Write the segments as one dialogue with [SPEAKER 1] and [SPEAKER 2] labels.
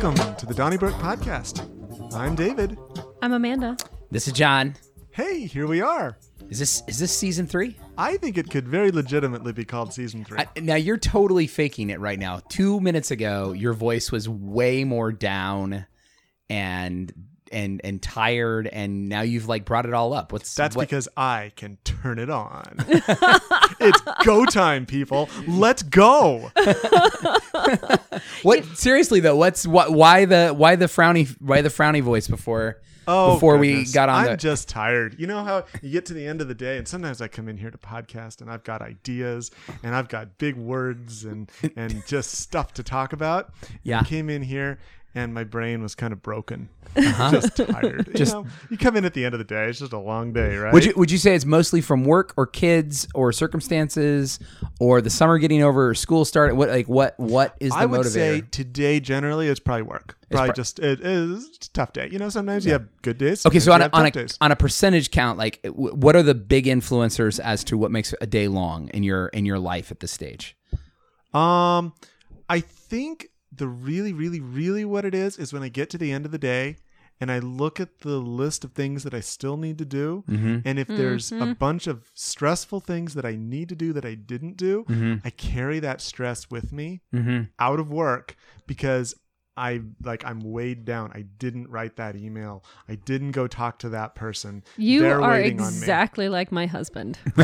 [SPEAKER 1] Welcome to the Donnybrook Podcast. I'm David.
[SPEAKER 2] I'm Amanda.
[SPEAKER 3] This is John.
[SPEAKER 1] Hey, here we are.
[SPEAKER 3] Is this is this season three?
[SPEAKER 1] I think it could very legitimately be called season three.
[SPEAKER 3] I, now you're totally faking it right now. Two minutes ago, your voice was way more down and and and tired, and now you've like brought it all up. What's
[SPEAKER 1] That's
[SPEAKER 3] what,
[SPEAKER 1] because I can turn it on. it's go time, people. Let's go.
[SPEAKER 3] what seriously though? What's what? Why the why the frowny why the frowny voice before
[SPEAKER 1] Oh,
[SPEAKER 3] before we got on
[SPEAKER 1] I'm
[SPEAKER 3] the
[SPEAKER 1] just tired. You know how you get to the end of the day, and sometimes I come in here to podcast, and I've got ideas, and I've got big words, and and just stuff to talk about.
[SPEAKER 3] Yeah.
[SPEAKER 1] I came in here, and my brain was kind of broken, just tired.
[SPEAKER 3] Just-
[SPEAKER 1] you know, you come in at the end of the day. It's just a long day, right?
[SPEAKER 3] Would you would you say it's mostly from work or kids or circumstances or the summer getting over or school started? What like what what is the
[SPEAKER 1] I would
[SPEAKER 3] motivator?
[SPEAKER 1] say today generally it's probably work. Probably
[SPEAKER 3] pro-
[SPEAKER 1] just it is a tough day. You know, sometimes you have good days.
[SPEAKER 3] Okay, so on a, on a
[SPEAKER 1] days.
[SPEAKER 3] on a percentage count, like what are the big influencers as to what makes a day long in your in your life at this stage?
[SPEAKER 1] Um, I think the really, really, really what it is is when I get to the end of the day and I look at the list of things that I still need to do,
[SPEAKER 3] Mm-hmm.
[SPEAKER 1] and if there's a bunch of stressful things that I need to do that I didn't do,
[SPEAKER 3] Mm-hmm.
[SPEAKER 1] I carry that stress with me out of work because. I like I'm weighed down. I didn't write that email. I didn't go talk to that person.
[SPEAKER 2] You
[SPEAKER 1] They're
[SPEAKER 2] are
[SPEAKER 1] waiting
[SPEAKER 2] exactly like my husband.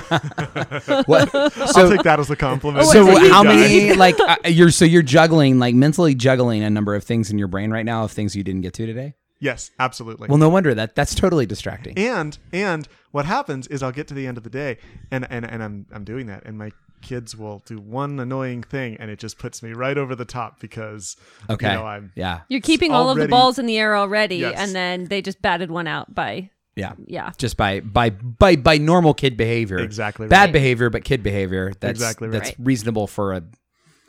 [SPEAKER 3] What?
[SPEAKER 1] on me. I'll
[SPEAKER 3] So
[SPEAKER 1] take that as a compliment.
[SPEAKER 3] so how
[SPEAKER 1] guy.
[SPEAKER 3] many like uh, you're so you're juggling like mentally juggling a number of things in your brain right now of things you didn't get to today?
[SPEAKER 1] Yes, absolutely.
[SPEAKER 3] Well, no wonder that that's totally distracting.
[SPEAKER 1] and and what happens is I'll get to the end of the day and and, and I'm I'm doing that and my kids will do one annoying thing and it just puts me right over the top because
[SPEAKER 3] Okay.
[SPEAKER 1] you know I'm
[SPEAKER 3] yeah.
[SPEAKER 2] You're keeping all of the
[SPEAKER 1] already-
[SPEAKER 2] balls in the air already,
[SPEAKER 1] Yes.
[SPEAKER 2] and then they just batted one out by
[SPEAKER 3] Yeah.
[SPEAKER 2] yeah.
[SPEAKER 3] Just by by by by normal kid behavior.
[SPEAKER 1] Exactly
[SPEAKER 3] Bad
[SPEAKER 1] right.
[SPEAKER 3] behavior, but kid behavior. That's
[SPEAKER 1] Exactly right.
[SPEAKER 3] that's
[SPEAKER 2] Right.
[SPEAKER 3] reasonable for a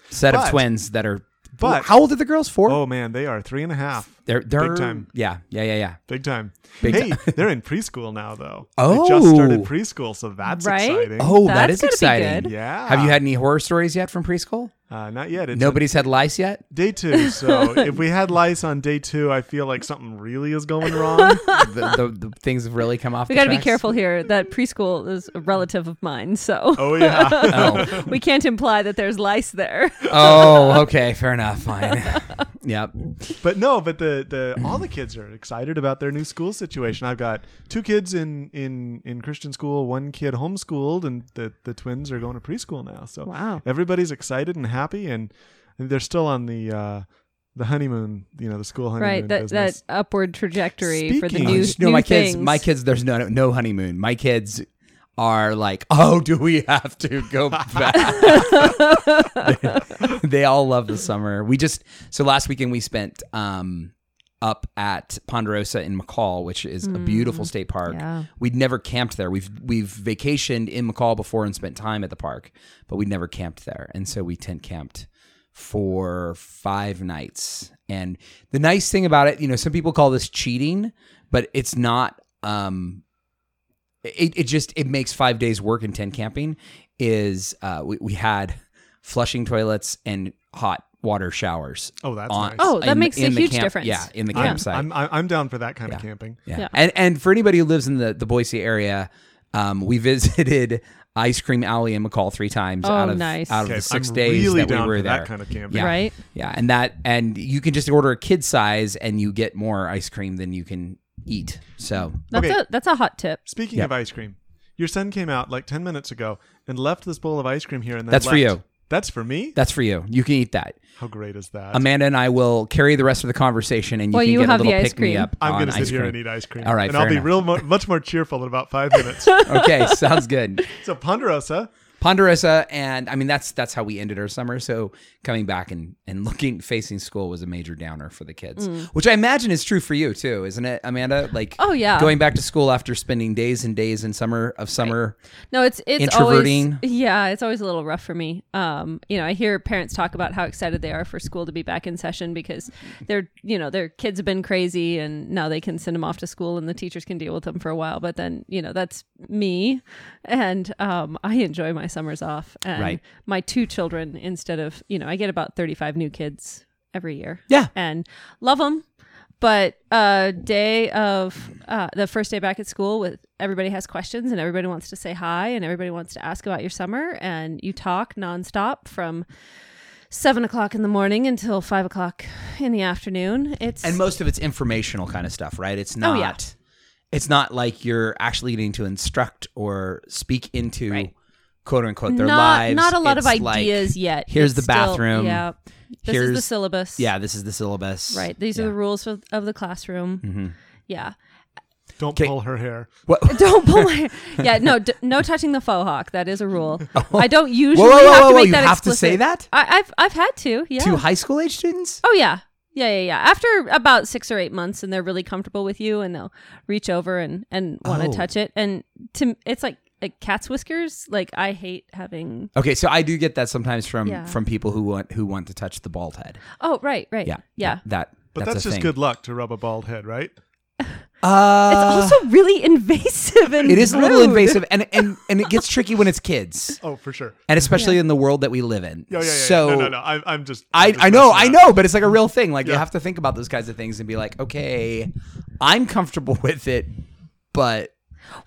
[SPEAKER 3] set of twins that are.
[SPEAKER 1] but-
[SPEAKER 3] how old are the girls? Four.
[SPEAKER 1] oh man they are three and a half
[SPEAKER 3] They're they're
[SPEAKER 1] big time.
[SPEAKER 3] Yeah, yeah, yeah, yeah.
[SPEAKER 1] big time
[SPEAKER 3] Big
[SPEAKER 1] hey
[SPEAKER 3] ti-
[SPEAKER 1] they're in preschool now though
[SPEAKER 3] Oh.
[SPEAKER 1] they just started preschool so that's
[SPEAKER 2] Right?
[SPEAKER 1] exciting
[SPEAKER 3] Oh, that
[SPEAKER 2] That's
[SPEAKER 3] is
[SPEAKER 2] be
[SPEAKER 3] exciting.
[SPEAKER 2] good.
[SPEAKER 1] yeah
[SPEAKER 3] Have you had any horror stories yet from preschool?
[SPEAKER 1] uh, not yet it's
[SPEAKER 3] Nobody's had lice yet.
[SPEAKER 1] day two so if we had lice on day two I feel like something really is going wrong
[SPEAKER 3] the, the, the things have really come off.
[SPEAKER 2] We got to be careful here. That preschool is a relative of mine, so
[SPEAKER 1] oh yeah
[SPEAKER 3] Oh,
[SPEAKER 2] we can't imply that there's lice there.
[SPEAKER 3] oh, okay, fair enough. Fine. yep.
[SPEAKER 1] But no, but the the all the kids are excited about their new school situation. I've got two kids in in in Christian school, one kid homeschooled, and the the twins are going to preschool now. So
[SPEAKER 2] Wow.
[SPEAKER 1] everybody's excited and happy, and they're still on the uh, the honeymoon. You know, the school honeymoon.
[SPEAKER 2] right, that
[SPEAKER 1] business.
[SPEAKER 2] that upward trajectory for the
[SPEAKER 1] Speaking-
[SPEAKER 2] new,
[SPEAKER 1] Uh,
[SPEAKER 3] no,
[SPEAKER 2] new
[SPEAKER 3] my kids.
[SPEAKER 2] things.
[SPEAKER 3] My kids. There's no no honeymoon. My kids are like, oh, do we have to go back? they, they all love the summer. We just so last weekend we spent um up at Ponderosa in McCall, which is a beautiful state park.
[SPEAKER 2] Yeah.
[SPEAKER 3] We'd never camped there. We've we've vacationed in McCall before and spent time at the park, but we'd never camped there, and so we tent camped for five nights. And the nice thing about it, you know, some people call this cheating, but it's not. Um, it, it just it makes five days work in tent camping. Is uh, we, we had flushing toilets and hot water showers.
[SPEAKER 1] Oh, that's
[SPEAKER 3] on-
[SPEAKER 1] nice.
[SPEAKER 2] Oh, that
[SPEAKER 3] in-
[SPEAKER 2] makes a
[SPEAKER 3] in the
[SPEAKER 2] huge
[SPEAKER 3] camp-
[SPEAKER 2] difference.
[SPEAKER 3] Yeah, in the campsite.
[SPEAKER 1] I'm, I'm I'm down for that kind of camping.
[SPEAKER 3] Yeah.
[SPEAKER 2] Yeah.
[SPEAKER 3] And and for anybody who lives in the, the Boise area, um, we visited Ice Cream Alley in McCall three times
[SPEAKER 2] Oh,
[SPEAKER 3] out of
[SPEAKER 2] nice.
[SPEAKER 3] out of
[SPEAKER 1] Okay,
[SPEAKER 3] the 6
[SPEAKER 1] I'm
[SPEAKER 3] days
[SPEAKER 1] really
[SPEAKER 3] that we were
[SPEAKER 1] for
[SPEAKER 3] there.
[SPEAKER 1] that kind of camping.
[SPEAKER 3] Yeah.
[SPEAKER 2] Right.
[SPEAKER 3] Yeah, and that and you can just order a kid size and you get more ice cream than you can eat. So
[SPEAKER 2] That's
[SPEAKER 1] Okay.
[SPEAKER 2] a that's a hot tip.
[SPEAKER 1] Speaking
[SPEAKER 3] Yep.
[SPEAKER 1] of ice cream, your son came out like ten minutes ago and left this bowl of ice cream here, and then
[SPEAKER 3] That's for you.
[SPEAKER 1] That's for me.
[SPEAKER 3] that's for you. You can eat that.
[SPEAKER 1] How great is that?
[SPEAKER 3] Amanda and I will carry the rest of the conversation, and you
[SPEAKER 2] Well,
[SPEAKER 3] can
[SPEAKER 2] you
[SPEAKER 3] get
[SPEAKER 2] have
[SPEAKER 3] a little
[SPEAKER 2] ice
[SPEAKER 3] pick me up.
[SPEAKER 1] I'm going to sit here
[SPEAKER 3] cream.
[SPEAKER 1] and eat ice cream.
[SPEAKER 3] All right,
[SPEAKER 1] and I'll
[SPEAKER 3] fair
[SPEAKER 1] be
[SPEAKER 3] enough.
[SPEAKER 1] real mo- much more cheerful in about five minutes.
[SPEAKER 3] okay, sounds good.
[SPEAKER 1] so Ponderosa,
[SPEAKER 3] Ponderosa, and I mean that's that's how we ended our summer. So coming back and and looking facing school was a major downer for the kids, which I imagine is true for you too, isn't it, Amanda? Like,
[SPEAKER 2] Oh, yeah.
[SPEAKER 3] going back to school after spending days and days in summer of summer.
[SPEAKER 2] No, it's it's
[SPEAKER 3] Introverting.
[SPEAKER 2] Always, yeah, it's always a little rough for me. Um, you know, I hear parents talk about how excited they are for school to be back in session because their you know their kids have been crazy and now they can send them off to school and the teachers can deal with them for a while. But then you know that's me, and um, I enjoy my summers off. And
[SPEAKER 3] Right.
[SPEAKER 2] My two children instead of you know I get about thirty five new kids every year.
[SPEAKER 3] Yeah.
[SPEAKER 2] and love them. But uh, day of uh, the first day back at school, with everybody has questions and everybody wants to say hi and everybody wants to ask about your summer, and you talk nonstop from seven o'clock in the morning until five o'clock in the afternoon. It's
[SPEAKER 3] and most of it's informational kind of stuff, right? It's not.
[SPEAKER 2] Oh, yeah.
[SPEAKER 3] It's not like you're actually getting to instruct or speak into
[SPEAKER 2] Right.
[SPEAKER 3] Quote unquote their
[SPEAKER 2] not
[SPEAKER 3] lives.
[SPEAKER 2] not a lot of
[SPEAKER 3] It's like,
[SPEAKER 2] ideas yet.
[SPEAKER 3] here's
[SPEAKER 2] It's
[SPEAKER 3] the bathroom.
[SPEAKER 2] yeah, this is the syllabus.
[SPEAKER 3] yeah, this is the syllabus.
[SPEAKER 2] right. These are the rules of, of the classroom.
[SPEAKER 3] Mhm.
[SPEAKER 2] Yeah.
[SPEAKER 1] Don't
[SPEAKER 3] 'Kay.
[SPEAKER 1] pull her hair.
[SPEAKER 3] What?
[SPEAKER 2] Don't pull my. Yeah, no, d- no touching the faux hawk. That is a rule. I don't usually
[SPEAKER 3] Whoa, whoa, whoa,
[SPEAKER 2] have
[SPEAKER 3] whoa,
[SPEAKER 2] to
[SPEAKER 3] whoa,
[SPEAKER 2] make
[SPEAKER 3] you
[SPEAKER 2] that
[SPEAKER 3] have to say that?
[SPEAKER 2] I, I've I've had to. Yeah.
[SPEAKER 3] To high school age students?
[SPEAKER 2] oh yeah. Yeah, yeah, yeah. After about six or eight months, and they're really comfortable with you, and they'll reach over and and want to
[SPEAKER 3] Oh.
[SPEAKER 2] touch it, and to it's like like cat's whiskers. Like I hate having.
[SPEAKER 3] Okay, so I do get that sometimes from
[SPEAKER 2] Yeah.
[SPEAKER 3] from people who want who want to touch the bald head.
[SPEAKER 2] Oh right, right.
[SPEAKER 3] Yeah,
[SPEAKER 2] yeah.
[SPEAKER 3] That, that
[SPEAKER 1] But
[SPEAKER 3] that's,
[SPEAKER 1] that's,
[SPEAKER 3] a
[SPEAKER 1] just
[SPEAKER 3] thing.
[SPEAKER 1] good luck to rub a bald head, right?
[SPEAKER 3] Uh,
[SPEAKER 2] It's also really invasive and
[SPEAKER 3] it is a little
[SPEAKER 2] rude.
[SPEAKER 3] invasive, and and and it gets tricky when it's kids,
[SPEAKER 1] Oh, for sure.
[SPEAKER 3] and especially in the world that we live in.
[SPEAKER 1] Yeah, yeah, yeah.
[SPEAKER 3] So
[SPEAKER 1] no, no, no. I'm, I'm just.
[SPEAKER 3] I,
[SPEAKER 1] I'm just
[SPEAKER 3] I know,
[SPEAKER 1] messing
[SPEAKER 3] I
[SPEAKER 1] up.
[SPEAKER 3] know, but it's like a real thing. Like you
[SPEAKER 1] Yeah.
[SPEAKER 3] have to think about those kinds of things and be like, okay, I'm comfortable with it, but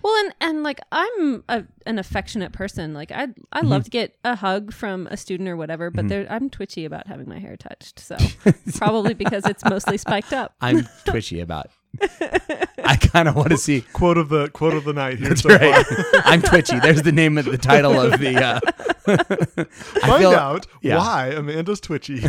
[SPEAKER 2] Well, and and like I'm a, an affectionate person. Like I I
[SPEAKER 3] Mm-hmm.
[SPEAKER 2] love to get a hug from a student or whatever, but there I'm twitchy about having my hair touched. So probably because it's mostly spiked up.
[SPEAKER 3] I'm twitchy about. I kind of want to see.
[SPEAKER 1] Quote of the quote of the night here.
[SPEAKER 3] That's
[SPEAKER 1] so
[SPEAKER 3] right. I'm twitchy. There's the name of the title of the. Uh,
[SPEAKER 1] Find
[SPEAKER 3] feel,
[SPEAKER 1] out
[SPEAKER 3] yeah.
[SPEAKER 1] why Amanda's twitchy.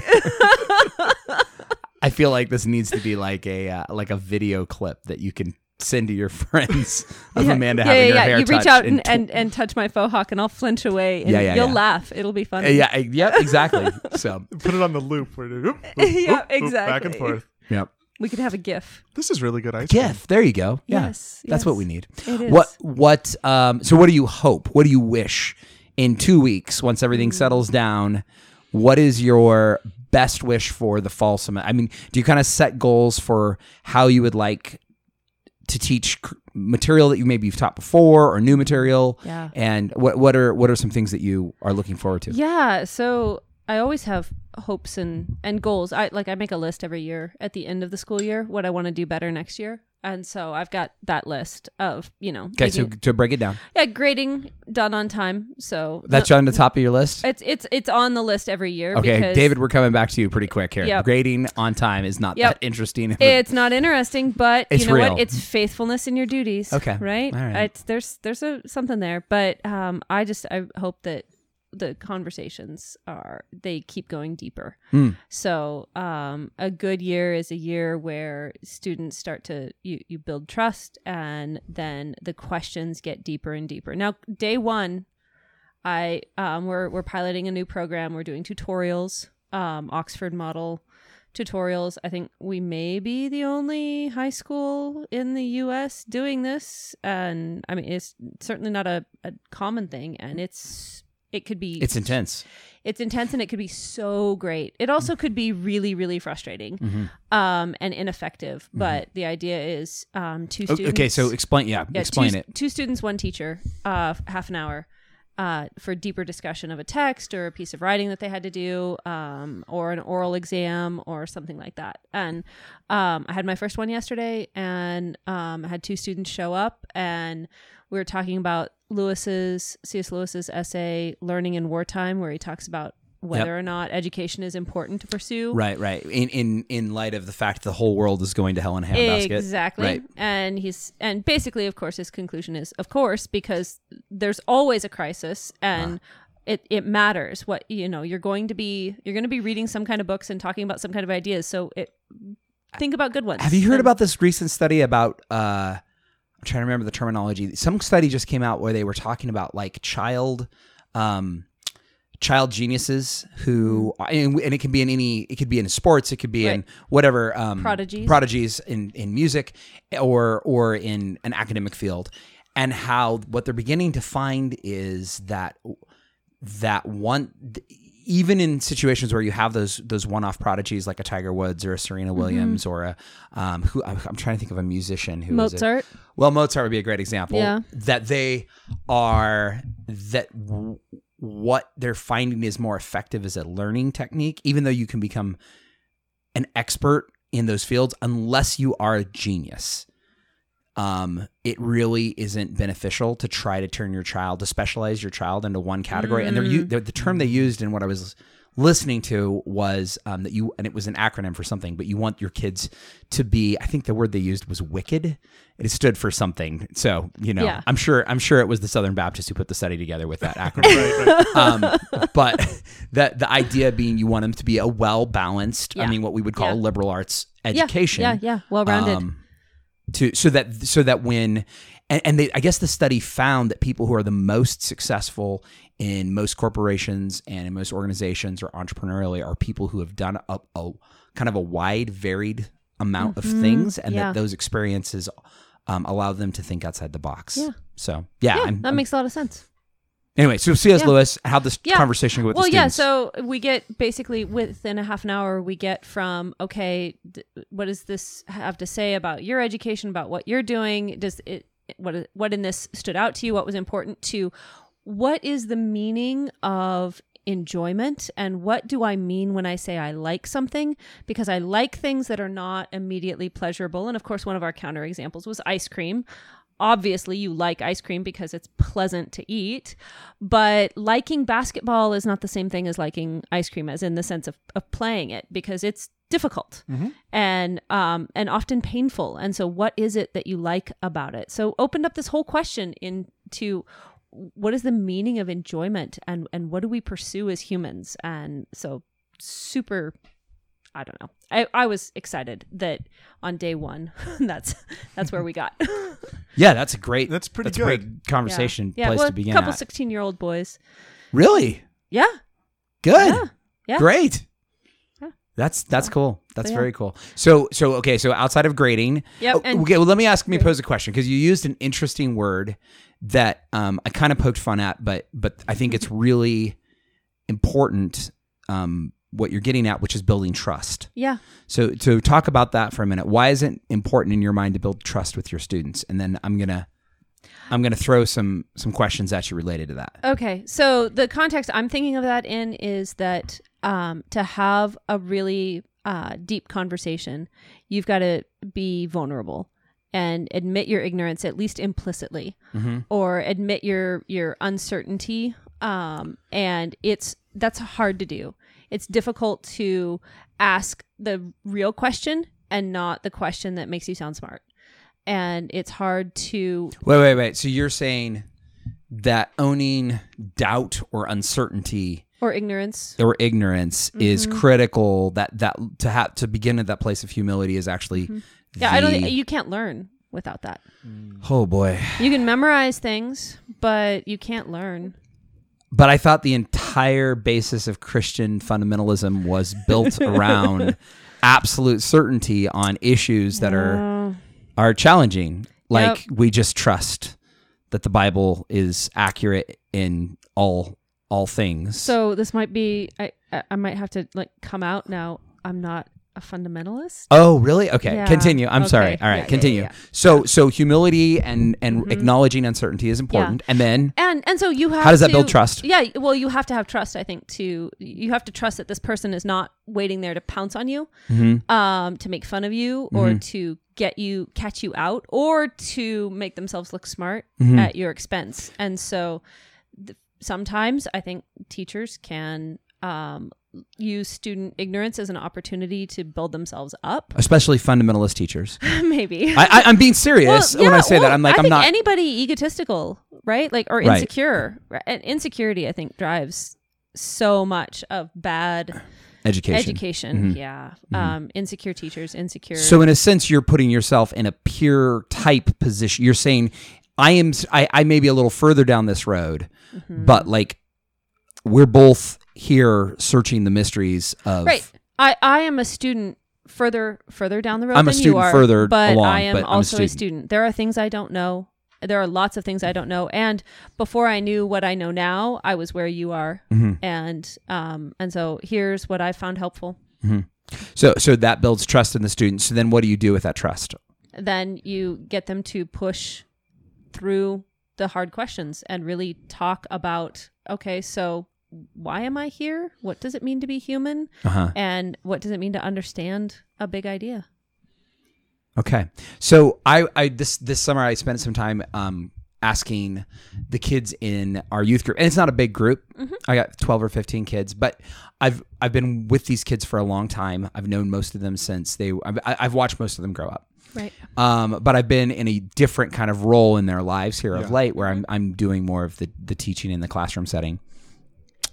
[SPEAKER 3] I feel like this needs to be like a uh, like a video clip that you can send to your friends of
[SPEAKER 2] yeah.
[SPEAKER 3] Amanda
[SPEAKER 2] yeah,
[SPEAKER 3] having
[SPEAKER 2] yeah,
[SPEAKER 3] her
[SPEAKER 2] yeah.
[SPEAKER 3] hair
[SPEAKER 2] You reach out
[SPEAKER 3] and
[SPEAKER 2] and, and, and touch my faux hawk, and I'll flinch away, and
[SPEAKER 3] Yeah, yeah,
[SPEAKER 2] you'll
[SPEAKER 3] yeah.
[SPEAKER 2] laugh. It'll be funny.
[SPEAKER 3] yeah, I- yep, exactly. So,
[SPEAKER 1] Put it on the loop. Where you, oop, oop,
[SPEAKER 2] Yeah,
[SPEAKER 1] oop, oop, Back and forth.
[SPEAKER 3] yep.
[SPEAKER 2] We could have a GIF.
[SPEAKER 1] This is really good ice.
[SPEAKER 3] GIF. There you go. Yeah,
[SPEAKER 2] Yes,
[SPEAKER 3] that's what we need.
[SPEAKER 2] It is.
[SPEAKER 3] What what um so what do you hope? What do you wish in 2 weeks once
[SPEAKER 2] Mm.
[SPEAKER 3] everything settles down? What is your best wish for the fall semester? I mean, do you kind of set goals for how you would like to teach material that you maybe you've taught before or new material?
[SPEAKER 2] Yeah.
[SPEAKER 3] And what what are what are some things that you are looking forward to?
[SPEAKER 2] Yeah, so I always have hopes and and goals. I like I make a list every year at the end of the school year what I want to do better next year. And so I've got that list of, you know,
[SPEAKER 3] Okay, so to break it down.
[SPEAKER 2] yeah, grading done on time. So
[SPEAKER 3] That's on the top of your list?
[SPEAKER 2] it's it's it's on the list every year
[SPEAKER 3] Okay,
[SPEAKER 2] because
[SPEAKER 3] David, we're coming back to you pretty quick here.
[SPEAKER 2] Yep.
[SPEAKER 3] Grading on time is not
[SPEAKER 2] Yep.
[SPEAKER 3] that interesting.
[SPEAKER 2] it's not interesting, but
[SPEAKER 3] It's
[SPEAKER 2] you know
[SPEAKER 3] real.
[SPEAKER 2] what? It's faithfulness in your duties.
[SPEAKER 3] Okay.
[SPEAKER 2] right?
[SPEAKER 3] All right.
[SPEAKER 2] It's there's there's a something there, but um, I just I hope that the conversations are they keep going deeper.
[SPEAKER 3] Hmm.
[SPEAKER 2] So um, a good year is a year where students start to you you build trust, and then the questions get deeper and deeper. Now, day one, I um, we're we're piloting a new program. We're doing tutorials, um, Oxford model tutorials. I think we may be the only high school in the U.S. doing this, and I mean it's certainly not a, a common thing, and it's it could be
[SPEAKER 3] It's intense.
[SPEAKER 2] it's intense and it could be so great. It also could be really really frustrating
[SPEAKER 3] Mm-hmm.
[SPEAKER 2] um, and ineffective. But the idea is um, two students.
[SPEAKER 3] Okay, so explain. Yeah,
[SPEAKER 2] Yeah,
[SPEAKER 3] explain
[SPEAKER 2] two,
[SPEAKER 3] it.
[SPEAKER 2] Two students, one teacher, uh, half an hour uh, for deeper discussion of a text or a piece of writing that they had to do, um, or an oral exam or something like that. And um, I had my first one yesterday, and um, I had two students show up, and we were talking about Lewis's C.S. Lewis's essay "Learning in Wartime," where he talks about whether or not education is important to pursue.
[SPEAKER 3] Right, right. In in in light of the fact the whole world is going to hell in a handbasket.
[SPEAKER 2] Exactly.
[SPEAKER 3] Right.
[SPEAKER 2] And he's and basically of course his conclusion is of course because there's always a crisis and it, it matters what you know you're going to be you're going to be reading some kind of books and talking about some kind of ideas so it think about good ones
[SPEAKER 3] Have you heard
[SPEAKER 2] And-
[SPEAKER 3] about this recent study about? uh I'm trying to remember the terminology. Some study just came out where they were talking about like child, um, child geniuses who, and, and it can be in any, it could be in sports, it could be in
[SPEAKER 2] Mm-hmm.
[SPEAKER 3] Whatever, um,
[SPEAKER 2] Prodigies.
[SPEAKER 3] prodigies in in music, or or in an academic field, and how what they're beginning to find is that that one even in situations where you have those those one-off prodigies like a Tiger Woods or a Serena
[SPEAKER 2] Mm-hmm.
[SPEAKER 3] Williams or a um who I'm I'm trying to think of a musician who?
[SPEAKER 2] Mozart
[SPEAKER 3] Well, Mozart would be a great example.
[SPEAKER 2] Yeah.
[SPEAKER 3] That they are that what they're finding is more effective as a learning technique, even though you can become an expert in those fields unless you are a genius. Um, it really isn't beneficial to try to turn your child to specialize your child into one category. And they're, they're, the term they used in what I was listening to was um, that you, and it was an acronym for something, but you want your kids to be. I think the word they used was wicked. It stood for something. So you know,
[SPEAKER 2] Yeah.
[SPEAKER 3] I'm sure I'm sure it was the Southern Baptists who put the study together with that acronym um, but the the idea being you want them to be a well balanced, I mean, what we would call
[SPEAKER 2] Yeah.
[SPEAKER 3] a liberal arts education.
[SPEAKER 2] Yeah, yeah, well rounded.
[SPEAKER 3] um, to so that so that when and, and they, I guess the study found that people who are the most successful in most corporations and in most organizations or entrepreneurially are people who have done a, a kind of a wide, varied amount of things, and
[SPEAKER 2] Mm-hmm. yeah.
[SPEAKER 3] that those experiences um, allow them to think outside the box.
[SPEAKER 2] Yeah.
[SPEAKER 3] So yeah,
[SPEAKER 2] yeah,
[SPEAKER 3] I'm,
[SPEAKER 2] that
[SPEAKER 3] I'm-
[SPEAKER 2] makes a lot of sense.
[SPEAKER 3] anyway. So C.S.
[SPEAKER 2] Yeah.
[SPEAKER 3] Lewis, how this
[SPEAKER 2] Yeah.
[SPEAKER 3] conversation go with
[SPEAKER 2] well, yeah. So we get basically within a half an hour, we get from okay, d- what does this have to say about your education, about what you're doing? Does it what what in this stood out to you? What was important to? What is the meaning of enjoyment? And what do I mean when I say I like something? Because I like things that are not immediately pleasurable. And of course, one of our counter examples was ice cream. Obviously you like ice cream because it's pleasant to eat. But liking basketball is not the same thing as liking ice cream as in the sense of, of playing it because it's difficult and um and often painful. And so what is it that you like about it? So opened up this whole question into what is the meaning of enjoyment and and what do we pursue as humans and so super I don't know. I, I was excited that on day one, that's that's where we got.
[SPEAKER 3] yeah, that's a great.
[SPEAKER 1] That's pretty
[SPEAKER 3] that's a great
[SPEAKER 1] good.
[SPEAKER 3] conversation
[SPEAKER 2] yeah,
[SPEAKER 3] place
[SPEAKER 2] well,
[SPEAKER 3] to begin
[SPEAKER 2] a couple
[SPEAKER 3] at.
[SPEAKER 2] sixteen year old boys.
[SPEAKER 3] really
[SPEAKER 2] Yeah,
[SPEAKER 3] good.
[SPEAKER 2] Yeah. Yeah.
[SPEAKER 3] Great.
[SPEAKER 2] Yeah.
[SPEAKER 3] That's that's cool. That's
[SPEAKER 2] yeah.
[SPEAKER 3] very cool. So so okay. So outside of grading,
[SPEAKER 2] Yep,
[SPEAKER 3] oh, okay. Well, let me ask me pose a question because you used an interesting word that um, I kind of poked fun at, but but I think it's really important. Um, what you're getting at, which is building trust.
[SPEAKER 2] yeah.
[SPEAKER 3] So so talk about that for a minute. Why is it important in your mind to build trust with your students? And then I'm gonna I'm gonna throw some some questions at you related to that.
[SPEAKER 2] Okay, so the context I'm thinking of that in is that um, to have a really uh, deep conversation, you've got to be vulnerable and admit your ignorance at least implicitly, or admit your your uncertainty. Um, and it's that's hard to do. It's difficult to ask the real question and not the question that makes you sound smart. And it's hard to
[SPEAKER 3] Wait, wait, wait. So you're saying that owning doubt or uncertainty
[SPEAKER 2] or ignorance.
[SPEAKER 3] or ignorance is
[SPEAKER 2] Mm-hmm.
[SPEAKER 3] critical. That that to have to begin at that place of humility is actually.
[SPEAKER 2] Mm-hmm. Yeah, I don't think you can't learn without that.
[SPEAKER 3] Oh boy!
[SPEAKER 2] You can memorize things, but you can't learn.
[SPEAKER 3] But I thought the entire basis of Christian fundamentalism was built around absolute certainty on issues that are. Are challenging. Like we just trust that the Bible is accurate in all all things.
[SPEAKER 2] So this might be I I I might have to like come out now. I'm not a fundamentalist.
[SPEAKER 3] Oh, really? Okay,
[SPEAKER 2] Yeah.
[SPEAKER 3] continue. I'm
[SPEAKER 2] Okay.
[SPEAKER 3] sorry. All right,
[SPEAKER 2] Yeah,
[SPEAKER 3] continue.
[SPEAKER 2] yeah, Mm-hmm.
[SPEAKER 3] So, so humility and and acknowledging uncertainty is important, and then
[SPEAKER 2] And and so you have
[SPEAKER 3] How does that
[SPEAKER 2] to-
[SPEAKER 3] build trust?
[SPEAKER 2] Yeah, well you have to have trust I think to you have to trust that this person is not waiting there to pounce on you,
[SPEAKER 3] Mm-hmm.
[SPEAKER 2] um to make fun of you or to get you catch you out or to make themselves look smart
[SPEAKER 3] Mm-hmm.
[SPEAKER 2] at your expense. And so th- sometimes I think teachers can um use student ignorance as an opportunity to build themselves up
[SPEAKER 3] especially fundamentalist teachers.
[SPEAKER 2] maybe
[SPEAKER 3] I, I, I'm being serious
[SPEAKER 2] Well,
[SPEAKER 3] when I
[SPEAKER 2] yeah,
[SPEAKER 3] say that. I'm like
[SPEAKER 2] I
[SPEAKER 3] I'm
[SPEAKER 2] think
[SPEAKER 3] not.
[SPEAKER 2] anybody egotistical, right? Like or insecure. Right? And insecurity, I think, drives so much of bad
[SPEAKER 3] education.
[SPEAKER 2] education. Yeah, um, insecure teachers, insecure.
[SPEAKER 3] So in a sense, you're putting yourself in a pure type position. You're saying, I am. I, I may be a little further down this road,
[SPEAKER 2] Mm-hmm.
[SPEAKER 3] but like we're both here searching the mysteries of.
[SPEAKER 2] right. I I am a student further further down the road
[SPEAKER 3] I'm a
[SPEAKER 2] than you
[SPEAKER 3] student
[SPEAKER 2] are,
[SPEAKER 3] further
[SPEAKER 2] but
[SPEAKER 3] along,
[SPEAKER 2] I am
[SPEAKER 3] but I'm a
[SPEAKER 2] also a
[SPEAKER 3] student.
[SPEAKER 2] student. There are things I don't know. There are lots of things I don't know, and before I knew what I know now, I was where you are,
[SPEAKER 3] Mm-hmm.
[SPEAKER 2] and um, and so here's what I found helpful. Hmm.
[SPEAKER 3] So so that builds trust in the students. So then, what do you do with that trust?
[SPEAKER 2] then you get them to push through the hard questions and really talk about okay so why am I here? What does it mean to be human?
[SPEAKER 3] Uh-huh.
[SPEAKER 2] And what does it mean to understand a big idea?
[SPEAKER 3] Okay. So I, I this this summer I spent some time um asking the kids in our youth group and it's not a big group i got 12 or 15 kids but i've i've been with these kids for a long time i've known most of them since they i've, I've watched most of them grow up
[SPEAKER 2] Right.
[SPEAKER 3] um, but I've been in a different kind of role in their lives here of late, where I'm I'm doing more of the the teaching in the classroom setting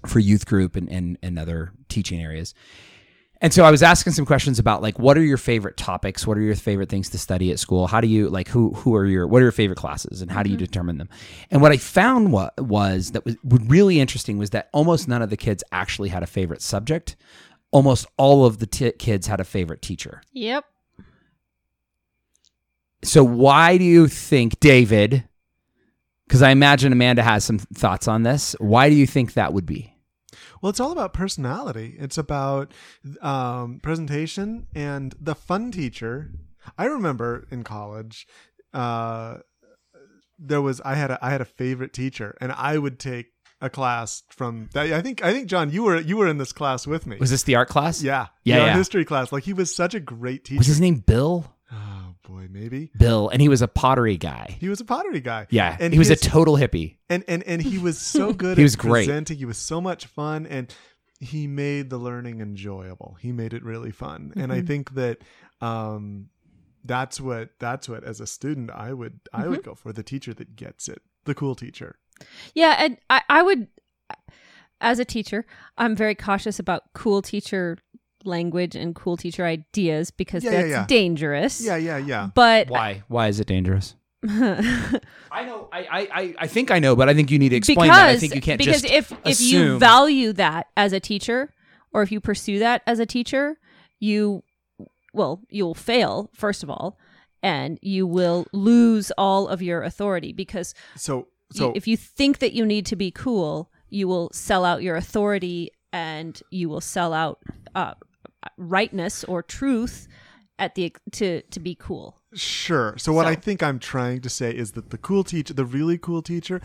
[SPEAKER 3] for youth group and, and and other teaching areas. And so I was asking some questions about like what are your favorite topics? What are your favorite things to study at school? How do you like who who are your what are your favorite classes and how do you mm-hmm. determine them? And what I found what was that was really interesting was that almost none of the kids actually had a favorite subject. Almost all of the t- kids had a favorite teacher.
[SPEAKER 2] Yep.
[SPEAKER 3] So why do you think David? Because I imagine Amanda has some thoughts on this. Why do you think that would be?
[SPEAKER 1] Well, it's all about personality. It's about um, presentation and the fun teacher. I remember in college, uh, there was I had a I had a favorite teacher, and I would take a class from. that. I think I think John, you were you were in this class with me.
[SPEAKER 3] Was this the art class?
[SPEAKER 1] yeah,
[SPEAKER 3] Yeah, yeah.
[SPEAKER 1] history class. Like he was such a great teacher.
[SPEAKER 3] Was his name Bill?
[SPEAKER 1] Boy, maybe
[SPEAKER 3] Bill, and he was a pottery guy.
[SPEAKER 1] he was a pottery guy.
[SPEAKER 3] Yeah,
[SPEAKER 1] and
[SPEAKER 3] he was
[SPEAKER 1] his-
[SPEAKER 3] a total hippie.
[SPEAKER 1] and and and he was so good
[SPEAKER 3] He
[SPEAKER 1] at
[SPEAKER 3] was great.
[SPEAKER 1] presenting he was so much fun and he made the learning enjoyable he made it really fun and
[SPEAKER 3] Mm-hmm.
[SPEAKER 1] i think that um that's what that's what as a student i would i
[SPEAKER 3] Mm-hmm.
[SPEAKER 1] would go for the teacher that gets it the cool teacher
[SPEAKER 2] Yeah, and I, I would, as a teacher, I'm very cautious about cool teacher language and cool teacher ideas because
[SPEAKER 1] Yeah, yeah,
[SPEAKER 2] that's
[SPEAKER 1] yeah.
[SPEAKER 2] dangerous.
[SPEAKER 1] yeah yeah yeah
[SPEAKER 2] But
[SPEAKER 3] Why? Why is it dangerous? I know. I, I, I, I think I know, but I think you need to explain that. I think you can't
[SPEAKER 2] because
[SPEAKER 3] just
[SPEAKER 2] if if you
[SPEAKER 3] assume-
[SPEAKER 2] value that as a teacher or if you pursue that as a teacher, you well you'll fail first of all, and you will lose all of your authority because
[SPEAKER 1] so
[SPEAKER 2] you-
[SPEAKER 1] so
[SPEAKER 2] if you think that you need to be cool, you will sell out your authority and you will sell out uh, rightness or truth at the to to be cool.
[SPEAKER 1] sure so what i think i'm trying to say is that the cool teacher the really cool teacher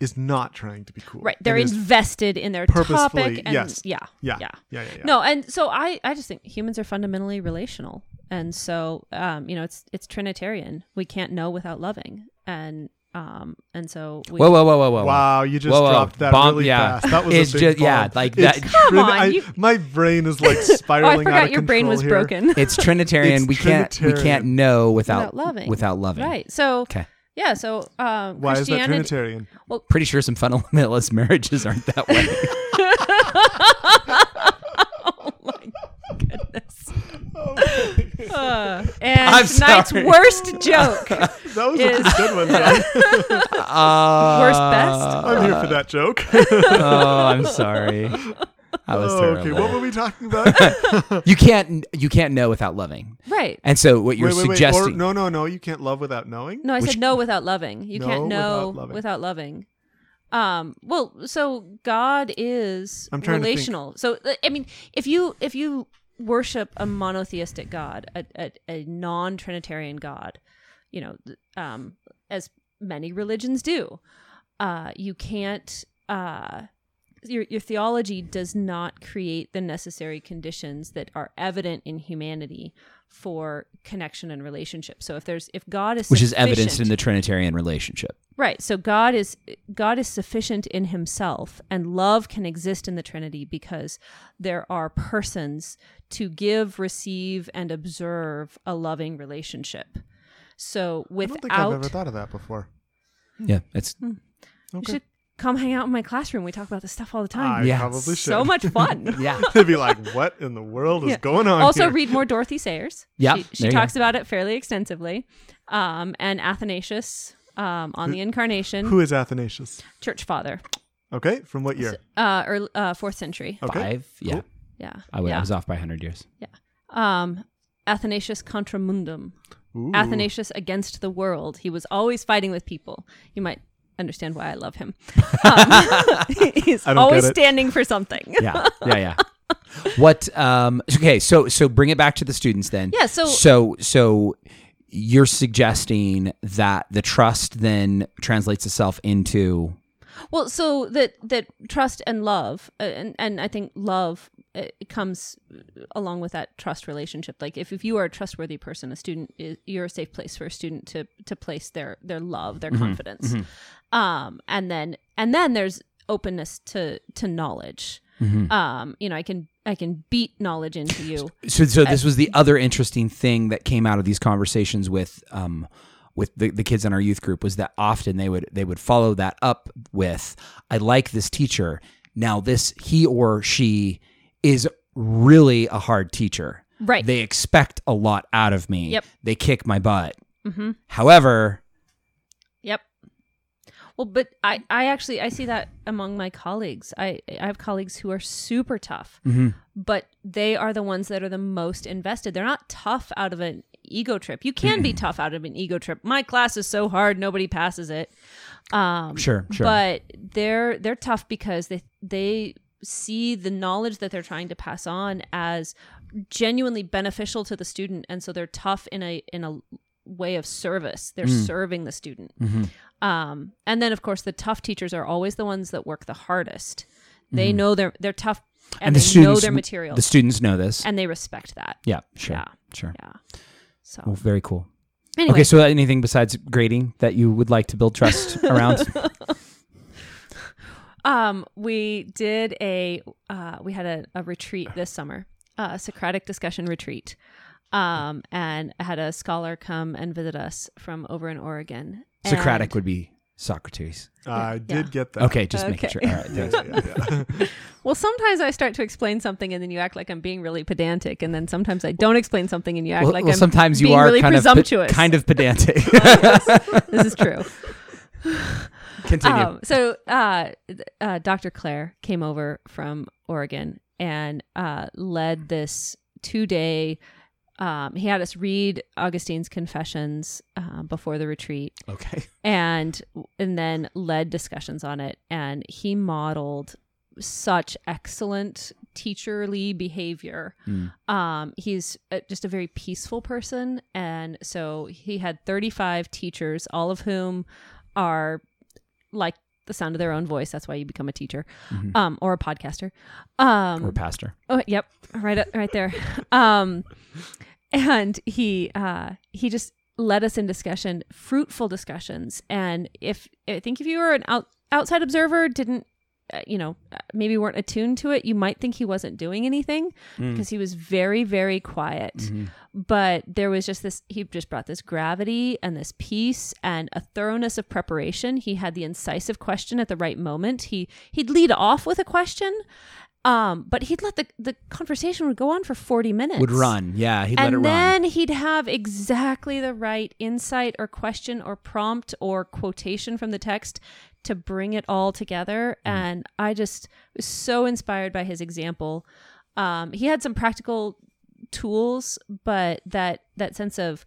[SPEAKER 1] is not trying to be cool
[SPEAKER 2] Right, they're invested in their topic and
[SPEAKER 1] yes.
[SPEAKER 2] yeah,
[SPEAKER 1] yeah
[SPEAKER 2] yeah.
[SPEAKER 1] yeah yeah, yeah.
[SPEAKER 2] No, and so I I just think humans are fundamentally relational. And so um you know, it's it's trinitarian. We can't know without loving. And um and so we
[SPEAKER 3] Whoa, whoa, whoa, whoa, whoa!
[SPEAKER 1] Wow, you just
[SPEAKER 3] Whoa, whoa.
[SPEAKER 1] dropped that
[SPEAKER 3] Bomb-
[SPEAKER 1] really
[SPEAKER 3] yeah.
[SPEAKER 1] fast. That was
[SPEAKER 3] It's
[SPEAKER 1] a big
[SPEAKER 3] just- yeah,
[SPEAKER 1] bomb.
[SPEAKER 3] like
[SPEAKER 1] It's
[SPEAKER 3] that-
[SPEAKER 2] Come on,
[SPEAKER 1] I-
[SPEAKER 2] you-
[SPEAKER 1] my brain is like spiraling.
[SPEAKER 2] Oh,
[SPEAKER 1] spiraling.
[SPEAKER 2] I
[SPEAKER 1] out
[SPEAKER 2] forgot
[SPEAKER 1] of
[SPEAKER 2] your brain was
[SPEAKER 1] here.
[SPEAKER 2] broken.
[SPEAKER 3] It's Trinitarian.
[SPEAKER 1] It's
[SPEAKER 3] we can't. We can't know without
[SPEAKER 2] Without loving.
[SPEAKER 3] Without loving.
[SPEAKER 2] right. So
[SPEAKER 3] Okay.
[SPEAKER 2] yeah, so um
[SPEAKER 1] Why is that
[SPEAKER 2] Christianity
[SPEAKER 1] Trinitarian?
[SPEAKER 3] Pretty sure some fundamentalist marriages aren't that way.
[SPEAKER 2] oh my goodness. Uh, and
[SPEAKER 3] I'm
[SPEAKER 2] tonight's
[SPEAKER 3] sorry.
[SPEAKER 2] worst joke.
[SPEAKER 1] That was
[SPEAKER 2] Is-
[SPEAKER 1] a good one. John.
[SPEAKER 3] Uh,
[SPEAKER 2] Worst best?
[SPEAKER 1] I'm here for that joke.
[SPEAKER 3] oh, I'm sorry. That was
[SPEAKER 1] oh,
[SPEAKER 3] terrible.
[SPEAKER 1] okay, what were we talking about?
[SPEAKER 3] you can't. You can't know without loving.
[SPEAKER 2] right.
[SPEAKER 3] And so what you're
[SPEAKER 1] wait, wait, wait.
[SPEAKER 3] suggesting.
[SPEAKER 1] Or, no, no, no. You can't love without knowing.
[SPEAKER 2] No, I
[SPEAKER 3] Which-
[SPEAKER 2] said no without loving. You
[SPEAKER 1] No
[SPEAKER 2] can't know
[SPEAKER 1] without
[SPEAKER 2] without
[SPEAKER 1] loving.
[SPEAKER 2] loving. Um. Well, so God is
[SPEAKER 1] I'm trying to think.
[SPEAKER 2] relational. So I mean, if you if you worship a monotheistic God, a a, a non-trinitarian God, you know, um, as many religions do, uh, you can't. Uh, your your theology does not create the necessary conditions that are evident in humanity for connection and relationship. So if there's if God is
[SPEAKER 3] which is evidenced in the Trinitarian relationship.
[SPEAKER 2] Right. So God is God is sufficient in himself and love can exist in the Trinity because there are persons to give, receive and observe a loving relationship. So
[SPEAKER 1] I don't think I've
[SPEAKER 2] without
[SPEAKER 1] ever thought of that before.
[SPEAKER 3] Yeah, it's
[SPEAKER 2] you
[SPEAKER 1] Okay.
[SPEAKER 2] should come hang out in my classroom. We talk about this stuff all the
[SPEAKER 1] I
[SPEAKER 2] time.
[SPEAKER 3] Yeah.
[SPEAKER 1] probably should.
[SPEAKER 2] so much fun.
[SPEAKER 3] yeah.
[SPEAKER 1] They'd be like, "What in the world is
[SPEAKER 2] Yeah.
[SPEAKER 1] going on?"
[SPEAKER 2] also
[SPEAKER 1] here?
[SPEAKER 2] read more Dorothy Sayers.
[SPEAKER 3] Yeah,
[SPEAKER 2] she, she
[SPEAKER 3] there you
[SPEAKER 2] talks about it fairly extensively. Um, and Athanasius um, on the Incarnation,
[SPEAKER 1] Who is Athanasius?
[SPEAKER 2] Church Father,
[SPEAKER 1] Okay, from what year?
[SPEAKER 2] uh, or uh, fourth century.
[SPEAKER 1] Okay,
[SPEAKER 3] Five. Yeah.
[SPEAKER 1] Cool.
[SPEAKER 2] Yeah,
[SPEAKER 3] I, would, I was off by 100 years. Yeah.
[SPEAKER 2] Um, Athanasius contra mundum.
[SPEAKER 1] Ooh.
[SPEAKER 2] Athanasius against the world. He was always fighting with people. You might understand why I love him. Um, he's always standing for something.
[SPEAKER 3] Yeah. Yeah. Yeah. what um okay so so bring it back to the students then
[SPEAKER 2] Yeah, so-
[SPEAKER 3] so so you're suggesting that the trust then translates itself into
[SPEAKER 2] Well, so that that trust and love, uh, and and I think love uh, comes along with that trust relationship. Like if, if you are a trustworthy person, a student, is, you're a safe place for a student to to place their their love, their confidence. Um, and then and then there's openness to to knowledge. Um, you know, I can I can beat knowledge into you.
[SPEAKER 3] So, so this was the other interesting thing that came out of these conversations with um, with the, the kids in our youth group was that often they would they would follow that up with I like this teacher. Now this he or she is really a hard teacher.
[SPEAKER 2] Right.
[SPEAKER 3] They expect a lot out of me.
[SPEAKER 2] Yep.
[SPEAKER 3] They kick my butt.
[SPEAKER 2] Mm-hmm.
[SPEAKER 3] However.
[SPEAKER 2] Well, but I, I actually I see that among my colleagues. I I have colleagues who are super tough, but they are the ones that are the most invested. They're not tough out of an ego trip. You can be tough out of an ego trip. My class is so hard, nobody passes it. Um,
[SPEAKER 3] Sure, sure.
[SPEAKER 2] But they're they're tough because they they see the knowledge that they're trying to pass on as genuinely beneficial to the student, and so they're tough in a in a way of service. They're serving the student. Um, and then of course the tough teachers are always the ones that work the hardest. They know they're they're tough and,
[SPEAKER 3] the
[SPEAKER 2] they know their material
[SPEAKER 3] the students know this.
[SPEAKER 2] and they respect that.
[SPEAKER 3] yeah, sure,
[SPEAKER 2] Yeah.
[SPEAKER 3] sure.
[SPEAKER 2] Yeah. So
[SPEAKER 3] Well, very cool.
[SPEAKER 2] anyway,
[SPEAKER 3] Okay, so anything besides grading that you would like to build trust around?
[SPEAKER 2] um, we did a uh, we had a, a retreat this summer, a Socratic discussion retreat, um, and had a scholar come and visit us from over in Oregon.
[SPEAKER 3] Socratic
[SPEAKER 2] And-
[SPEAKER 3] would be Socrates.
[SPEAKER 1] I did
[SPEAKER 2] Yeah.
[SPEAKER 1] get that.
[SPEAKER 3] Okay, just making sure.
[SPEAKER 2] Okay.
[SPEAKER 3] All right,
[SPEAKER 1] Yeah, yeah, yeah.
[SPEAKER 2] Well, sometimes I start to explain something and then you act like I'm being really pedantic, and then sometimes I don't explain something and you act
[SPEAKER 3] Well,
[SPEAKER 2] like
[SPEAKER 3] well,
[SPEAKER 2] I'm
[SPEAKER 3] sometimes you are
[SPEAKER 2] really
[SPEAKER 3] kind
[SPEAKER 2] presumptuous.
[SPEAKER 3] of pe- kind of pedantic.
[SPEAKER 2] this is true.
[SPEAKER 3] Continue.
[SPEAKER 2] Um, so, uh, uh, Dr. Claire came over from Oregon and uh, led this two day. Um, he had us read Augustine's Confessions uh, before the retreat,
[SPEAKER 3] okay.
[SPEAKER 2] and and then led discussions on it. And he modeled such excellent teacherly behavior.
[SPEAKER 3] Mm.
[SPEAKER 2] Um, he's uh just a very peaceful person, and so he had 35 teachers, all of whom are like the sound of their own voice. That's why you become a teacher,
[SPEAKER 3] Mhm.
[SPEAKER 2] um, or a podcaster. Um,
[SPEAKER 3] Or pastor.
[SPEAKER 2] Oh, yep, right, right there. Um, and he uh, he just led us in discussion, fruitful discussions. And if I think if you were an out, outside observer, didn't uh, you know uh, maybe weren't attuned to it, you might think he wasn't doing anything
[SPEAKER 3] Mm.
[SPEAKER 2] because he was very very quiet.
[SPEAKER 3] Mhm.
[SPEAKER 2] But there was just this. He just brought this gravity and this peace and a thoroughness of preparation. He had the incisive question at the right moment. He he'd lead off with a question, um, but he'd let the the conversation would go on for forty minutes.
[SPEAKER 3] Would run. Yeah, he'd let it
[SPEAKER 2] and
[SPEAKER 3] run.
[SPEAKER 2] then he'd have exactly the right insight or question or prompt or quotation from the text to bring it all together.
[SPEAKER 3] Mm.
[SPEAKER 2] And I just was so inspired by his example. Um, he had some practical tools, but that that sense of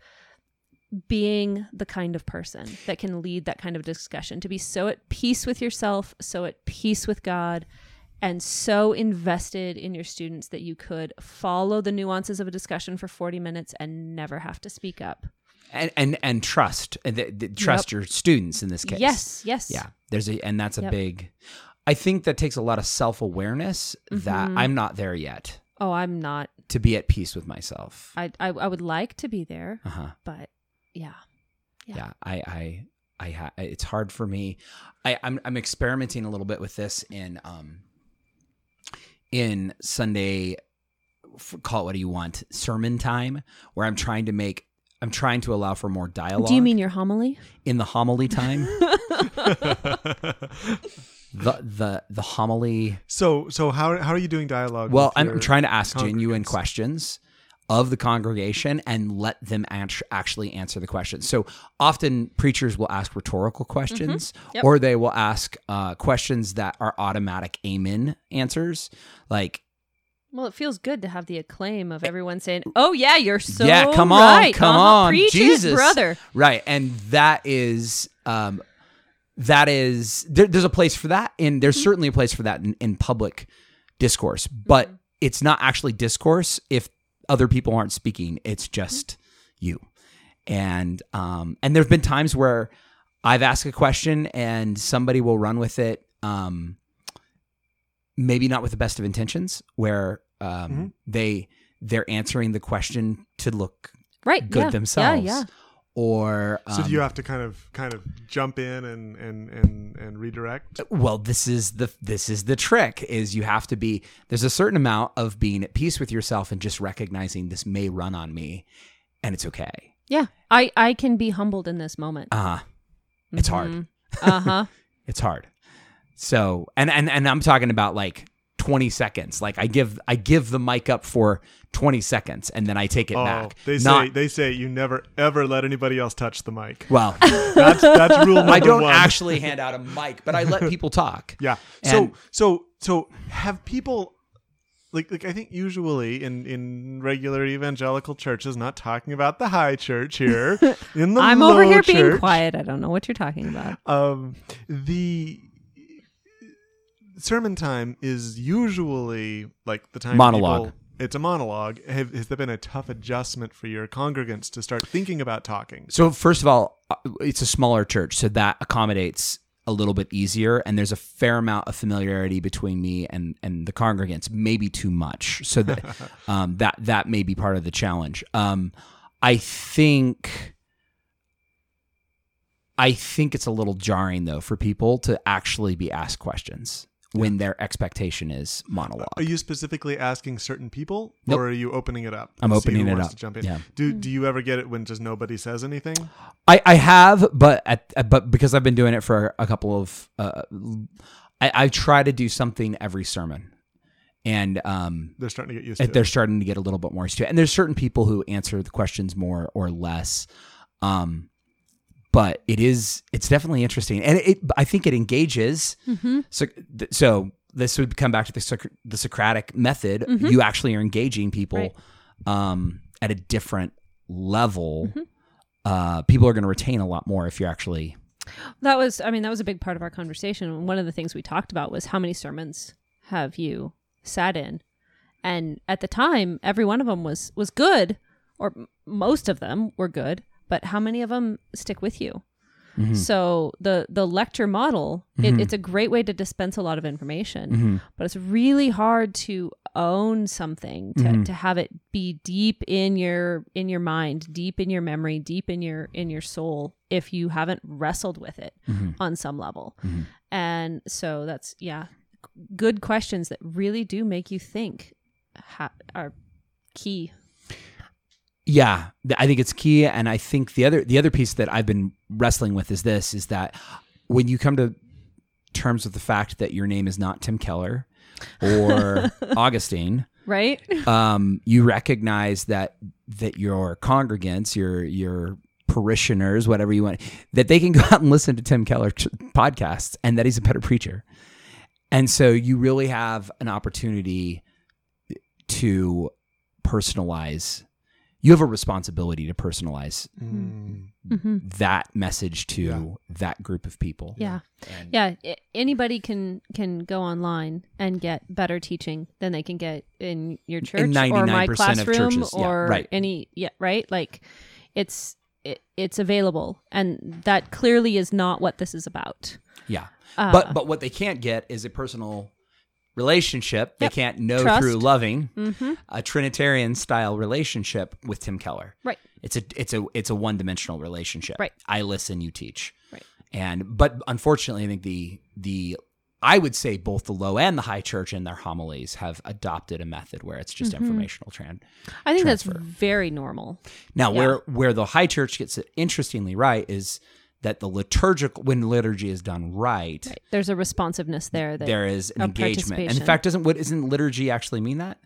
[SPEAKER 2] being the kind of person that can lead that kind of discussion, to be so at peace with yourself, so at peace with God, and so invested in your students that you could follow the nuances of a discussion for 40 minutes and never have to speak up.
[SPEAKER 3] and and and trust and th- th- trust your students in this case.
[SPEAKER 2] Yes, yes.
[SPEAKER 3] Yeah. There's a and that's a
[SPEAKER 2] Yep.
[SPEAKER 3] big I think that takes a lot of self-awareness that
[SPEAKER 2] Mhm.
[SPEAKER 3] I'm not there yet
[SPEAKER 2] Oh, I'm not.
[SPEAKER 3] to be at peace with myself.
[SPEAKER 2] I, I, I would like to be there,
[SPEAKER 3] Uh-huh.
[SPEAKER 2] but yeah. Yeah.
[SPEAKER 3] Yeah. I I I ha- it's hard for me. I I'm I'm experimenting a little bit with this in um in Sunday call it what do you want sermon time where I'm trying to make I'm trying to allow for more dialogue.
[SPEAKER 2] Do you mean your homily?
[SPEAKER 3] in the homily time? the the the homily
[SPEAKER 1] so so how how are you doing dialogue?
[SPEAKER 3] Well, I'm trying to ask genuine
[SPEAKER 1] congregants?
[SPEAKER 3] questions of the congregation and let them act- actually answer the questions. So often preachers will ask rhetorical questions
[SPEAKER 2] Mm-hmm. Yep.
[SPEAKER 3] or they will ask uh, questions that are automatic amen answers. Like,
[SPEAKER 2] Well, it feels good to have the acclaim of everyone saying, "Oh yeah, you're so
[SPEAKER 3] yeah, come on,
[SPEAKER 2] right.
[SPEAKER 3] come
[SPEAKER 2] Uh-huh.
[SPEAKER 3] on,
[SPEAKER 2] Preach
[SPEAKER 3] Jesus,
[SPEAKER 2] brother."
[SPEAKER 3] Right, and that is, um, that is, there, there's a place for that, and there's
[SPEAKER 2] Mm-hmm.
[SPEAKER 3] certainly a place for that in, in public discourse, but
[SPEAKER 2] Mm-hmm.
[SPEAKER 3] it's not actually discourse if other people aren't speaking. It's just you, and um, and there've been times where I've asked a question and somebody will run with it. Um, maybe not with the best of intentions, where um,
[SPEAKER 1] Mm-hmm.
[SPEAKER 3] they they're answering the question to look
[SPEAKER 2] Right.
[SPEAKER 3] good
[SPEAKER 2] yeah,
[SPEAKER 3] themselves,
[SPEAKER 2] Yeah. Yeah.
[SPEAKER 3] Or
[SPEAKER 1] So
[SPEAKER 3] um,
[SPEAKER 1] do you have to kind of kind of jump in and and and, and redirect?
[SPEAKER 3] well this is the this is the trick is you have to be there's a certain amount of being at peace with yourself and just recognizing this may run on me and it's okay
[SPEAKER 2] Yeah. I, I can be humbled in this moment.
[SPEAKER 3] uh huh. it's hard
[SPEAKER 2] Uh huh.
[SPEAKER 3] it's hard so and and and i'm talking about like 20 seconds like i give i give the mic up for 20 seconds and then i take it
[SPEAKER 1] Oh,
[SPEAKER 3] back
[SPEAKER 1] they say
[SPEAKER 3] Not-
[SPEAKER 1] they say you never ever let anybody else touch the mic.
[SPEAKER 3] well
[SPEAKER 1] That's that's rule number
[SPEAKER 3] i don't
[SPEAKER 1] one.
[SPEAKER 3] actually hand out a mic but i let people talk
[SPEAKER 1] Yeah.
[SPEAKER 3] And-
[SPEAKER 1] so so so have people like like I think usually in in regular evangelical churches, not talking about the high church here, in the
[SPEAKER 2] I'm over
[SPEAKER 1] low
[SPEAKER 2] here being quiet. I don't know what you're talking about.
[SPEAKER 1] Um, the sermon time is usually like the time
[SPEAKER 3] Monologue.
[SPEAKER 1] people- it's a monologue. Have, has there been a tough adjustment for your congregants to start thinking about talking?
[SPEAKER 3] So first of all, uh, it's a smaller church, so that accommodates a little bit easier, and there's a fair amount of familiarity between me and and the congregants, maybe too much. So that um, that that may be part of the challenge. Um, I think. I think it's a little jarring though for people to actually be asked questions when their expectation is monologue.
[SPEAKER 1] Are you specifically asking certain people,
[SPEAKER 3] Nope.
[SPEAKER 1] or are you opening it up?
[SPEAKER 3] I'm opening it up.
[SPEAKER 1] Jump in.
[SPEAKER 3] Yeah.
[SPEAKER 1] Do Do you ever get it when just nobody says anything?
[SPEAKER 3] I, I have, but at, but because I've been doing it for a couple of, uh, I, I try to do something every sermon, and um,
[SPEAKER 1] They're starting to get used to
[SPEAKER 3] they're
[SPEAKER 1] it.
[SPEAKER 3] starting to get a little bit more used to it. And there's certain people who answer the questions more or less, um, but it is it's definitely interesting, and it I think it engages. So th- so this would come back to the Soc- the Socratic method. You actually are engaging people
[SPEAKER 2] Right.
[SPEAKER 3] um, at a different level. Uh, people are going to retain a lot more if you're actually
[SPEAKER 2] That was, I mean, that was a big part of our conversation. One of the things we talked about was how many sermons have you sat in? And at the time, every one of them was was good, or most of them were good. But how many of them stick with you? Mm-hmm. So the the lecture model, it, mm-hmm. it's a great way to dispense a lot of information, mm-hmm. but it's really hard to own something to, to have it be deep in your in your mind, deep in your memory, deep in your in your soul if you haven't wrestled with it on some level. And so that's yeah, good questions that really do make you think ha- are key.
[SPEAKER 3] Yeah, I think it's key, and I think the other the other piece that I've been wrestling with is this: is that when you come to terms with the fact that your name is not Tim Keller or Augustine,
[SPEAKER 2] Right?
[SPEAKER 3] um, you recognize that that your congregants, your your parishioners, whatever you want, that they can go out and listen to Tim Keller podcasts, and that he's a better preacher. And so you really have an opportunity to personalize. You have a responsibility to personalize
[SPEAKER 1] Mm.
[SPEAKER 2] hmm
[SPEAKER 3] that message to
[SPEAKER 1] Yeah.
[SPEAKER 3] that group of people.
[SPEAKER 2] Yeah.
[SPEAKER 3] And-
[SPEAKER 2] Yeah, I- anybody can can go online and get better teaching than they can get in your church or my
[SPEAKER 3] 99% of
[SPEAKER 2] classroom
[SPEAKER 3] churches, yeah,
[SPEAKER 2] or
[SPEAKER 3] right.
[SPEAKER 2] any yeah, right? Like it's it, it's available and that clearly is not what this is about.
[SPEAKER 3] Yeah.
[SPEAKER 2] Uh,
[SPEAKER 3] but but what they can't get is a personal relationship. They can't know
[SPEAKER 2] Trust.
[SPEAKER 3] through loving
[SPEAKER 2] Mhm.
[SPEAKER 3] a Trinitarian style relationship with Tim Keller.
[SPEAKER 2] Right.
[SPEAKER 3] It's a it's a it's a one dimensional relationship.
[SPEAKER 2] Right.
[SPEAKER 3] I listen, you teach.
[SPEAKER 2] Right.
[SPEAKER 3] And but unfortunately, I think the the I would say both the low and the high church in their homilies have adopted a method where it's
[SPEAKER 2] Mm-hmm.
[SPEAKER 3] just informational trend.
[SPEAKER 2] I think
[SPEAKER 3] transfer.
[SPEAKER 2] that's very normal.
[SPEAKER 3] Now,
[SPEAKER 2] Yeah.
[SPEAKER 3] where where the high church gets it interestingly right is that the liturgical when liturgy is done right,
[SPEAKER 2] Right. There's a responsiveness there that
[SPEAKER 3] there is an engagement. And in fact, doesn't what isn't liturgy actually mean that?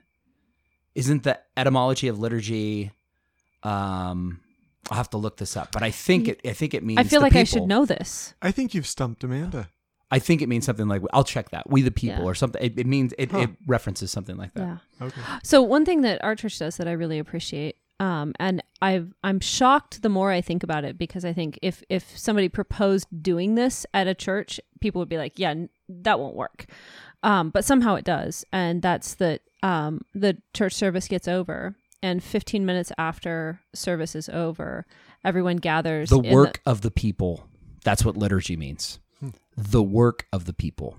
[SPEAKER 3] Isn't the etymology of liturgy? Um, I'll have to look this up, but I think it. I think it means.
[SPEAKER 2] I feel
[SPEAKER 3] the
[SPEAKER 2] like I should know this.
[SPEAKER 1] I think you've stumped Amanda.
[SPEAKER 3] I think it means something like I'll check that. We the people
[SPEAKER 2] Yeah.
[SPEAKER 3] or something. It, it means it,
[SPEAKER 1] Huh.
[SPEAKER 3] it references something like that.
[SPEAKER 2] Yeah.
[SPEAKER 1] Okay.
[SPEAKER 2] So one thing that our church does that I really appreciate, um, and I've I'm shocked the more I think about it because I think if if somebody proposed doing this at a church, people would be like, yeah, n- that won't work. Um, but somehow it does, and that's that um, the church service gets over, and 15 minutes after service is over, everyone gathers.
[SPEAKER 3] The
[SPEAKER 2] in
[SPEAKER 3] work of the people That's what liturgy means. The work of the people.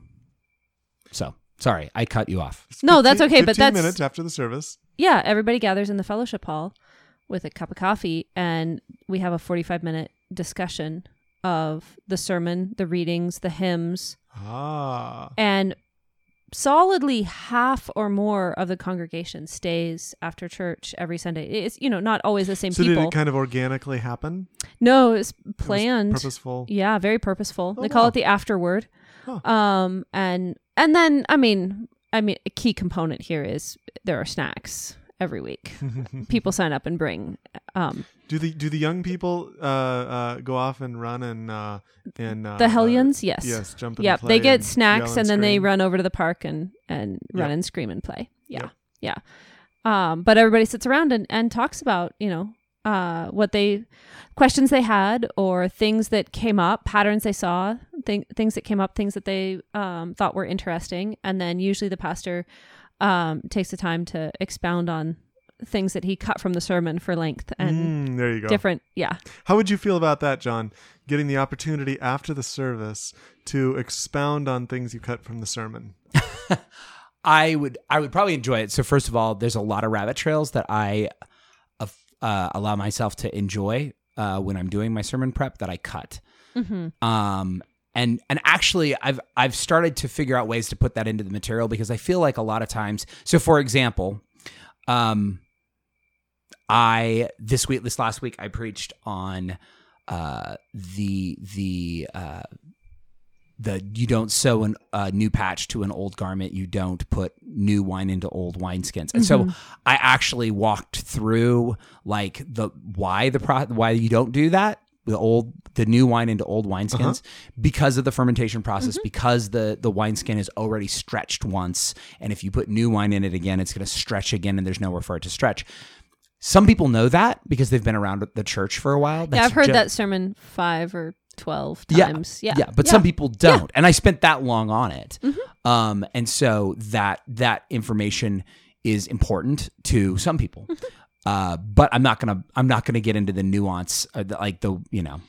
[SPEAKER 3] So, sorry, I cut you off.
[SPEAKER 2] No, that's okay, but
[SPEAKER 1] 15
[SPEAKER 2] that's
[SPEAKER 1] minutes after the service.
[SPEAKER 2] yeah, everybody gathers in the fellowship hall with a cup of coffee and we have a 45 minute discussion of the sermon, the readings, the hymns,
[SPEAKER 1] Ah.
[SPEAKER 2] and solidly half or more of the congregation stays after church every Sunday. It's you know not always the same
[SPEAKER 1] So did
[SPEAKER 2] people.
[SPEAKER 1] it kind of organically happen?
[SPEAKER 2] no, it's
[SPEAKER 1] It was
[SPEAKER 2] planned.
[SPEAKER 1] purposeful.
[SPEAKER 2] Yeah, very purposeful.
[SPEAKER 1] Oh,
[SPEAKER 2] they call
[SPEAKER 1] wow.
[SPEAKER 2] it the afterword.
[SPEAKER 1] Huh.
[SPEAKER 2] Um and and then I mean I mean a key component here is there are snacks every week. People sign up and bring um
[SPEAKER 1] Do the do the young people uh, uh, go off and run and uh, and uh,
[SPEAKER 2] the
[SPEAKER 1] uh,
[SPEAKER 2] hellions, yes.
[SPEAKER 1] yes, jump and
[SPEAKER 2] Yep, they get
[SPEAKER 1] and
[SPEAKER 2] snacks
[SPEAKER 1] yell
[SPEAKER 2] and then they run over to the park and and run
[SPEAKER 1] Yeah.
[SPEAKER 2] and scream and play. Yeah.
[SPEAKER 1] Yeah.
[SPEAKER 2] Yeah. Um but everybody sits around and and talks about, you know, uh what they questions they had or things that came up, patterns they saw, th- things that came up, things that they um thought were interesting and then usually the pastor um takes the time to expound on things that he cut from the sermon for length and
[SPEAKER 1] Mm, there you go.
[SPEAKER 2] different yeah.
[SPEAKER 1] How would you feel about that, John? Getting the opportunity after the service to expound on things you cut from the sermon.
[SPEAKER 3] I would I would probably enjoy it. So first of all, there's a lot of rabbit trails that I uh, uh, allow myself to enjoy uh, when I'm doing my sermon prep that I cut. Um, and and actually, I've I've started to figure out ways to put that into the material because I feel like a lot of times. So for example, um, I this week this last week I preached on uh the the uh the you don't sew an- a new patch to an old garment. You don't put new wine into old wineskins. And so i actually walked through like the why the pro why you don't do that the old the new wine into old wineskins uh-huh. because of the fermentation process mm-hmm. because the the wineskin is already stretched once. And if you put new wine in it again it's going to stretch again and there's nowhere for it to stretch. Some people know that because they've been around the church for a while.
[SPEAKER 2] Yeah, I've heard
[SPEAKER 3] ju-
[SPEAKER 2] that sermon 5 or 12 times. Yeah.
[SPEAKER 3] yeah, yeah. but some people don't, and I spent that long on it, mm-hmm. um, and so that that information is important to some people. Mm-hmm. Uh, but I'm not gonna I'm not gonna get into the nuance, uh, the- like the you know,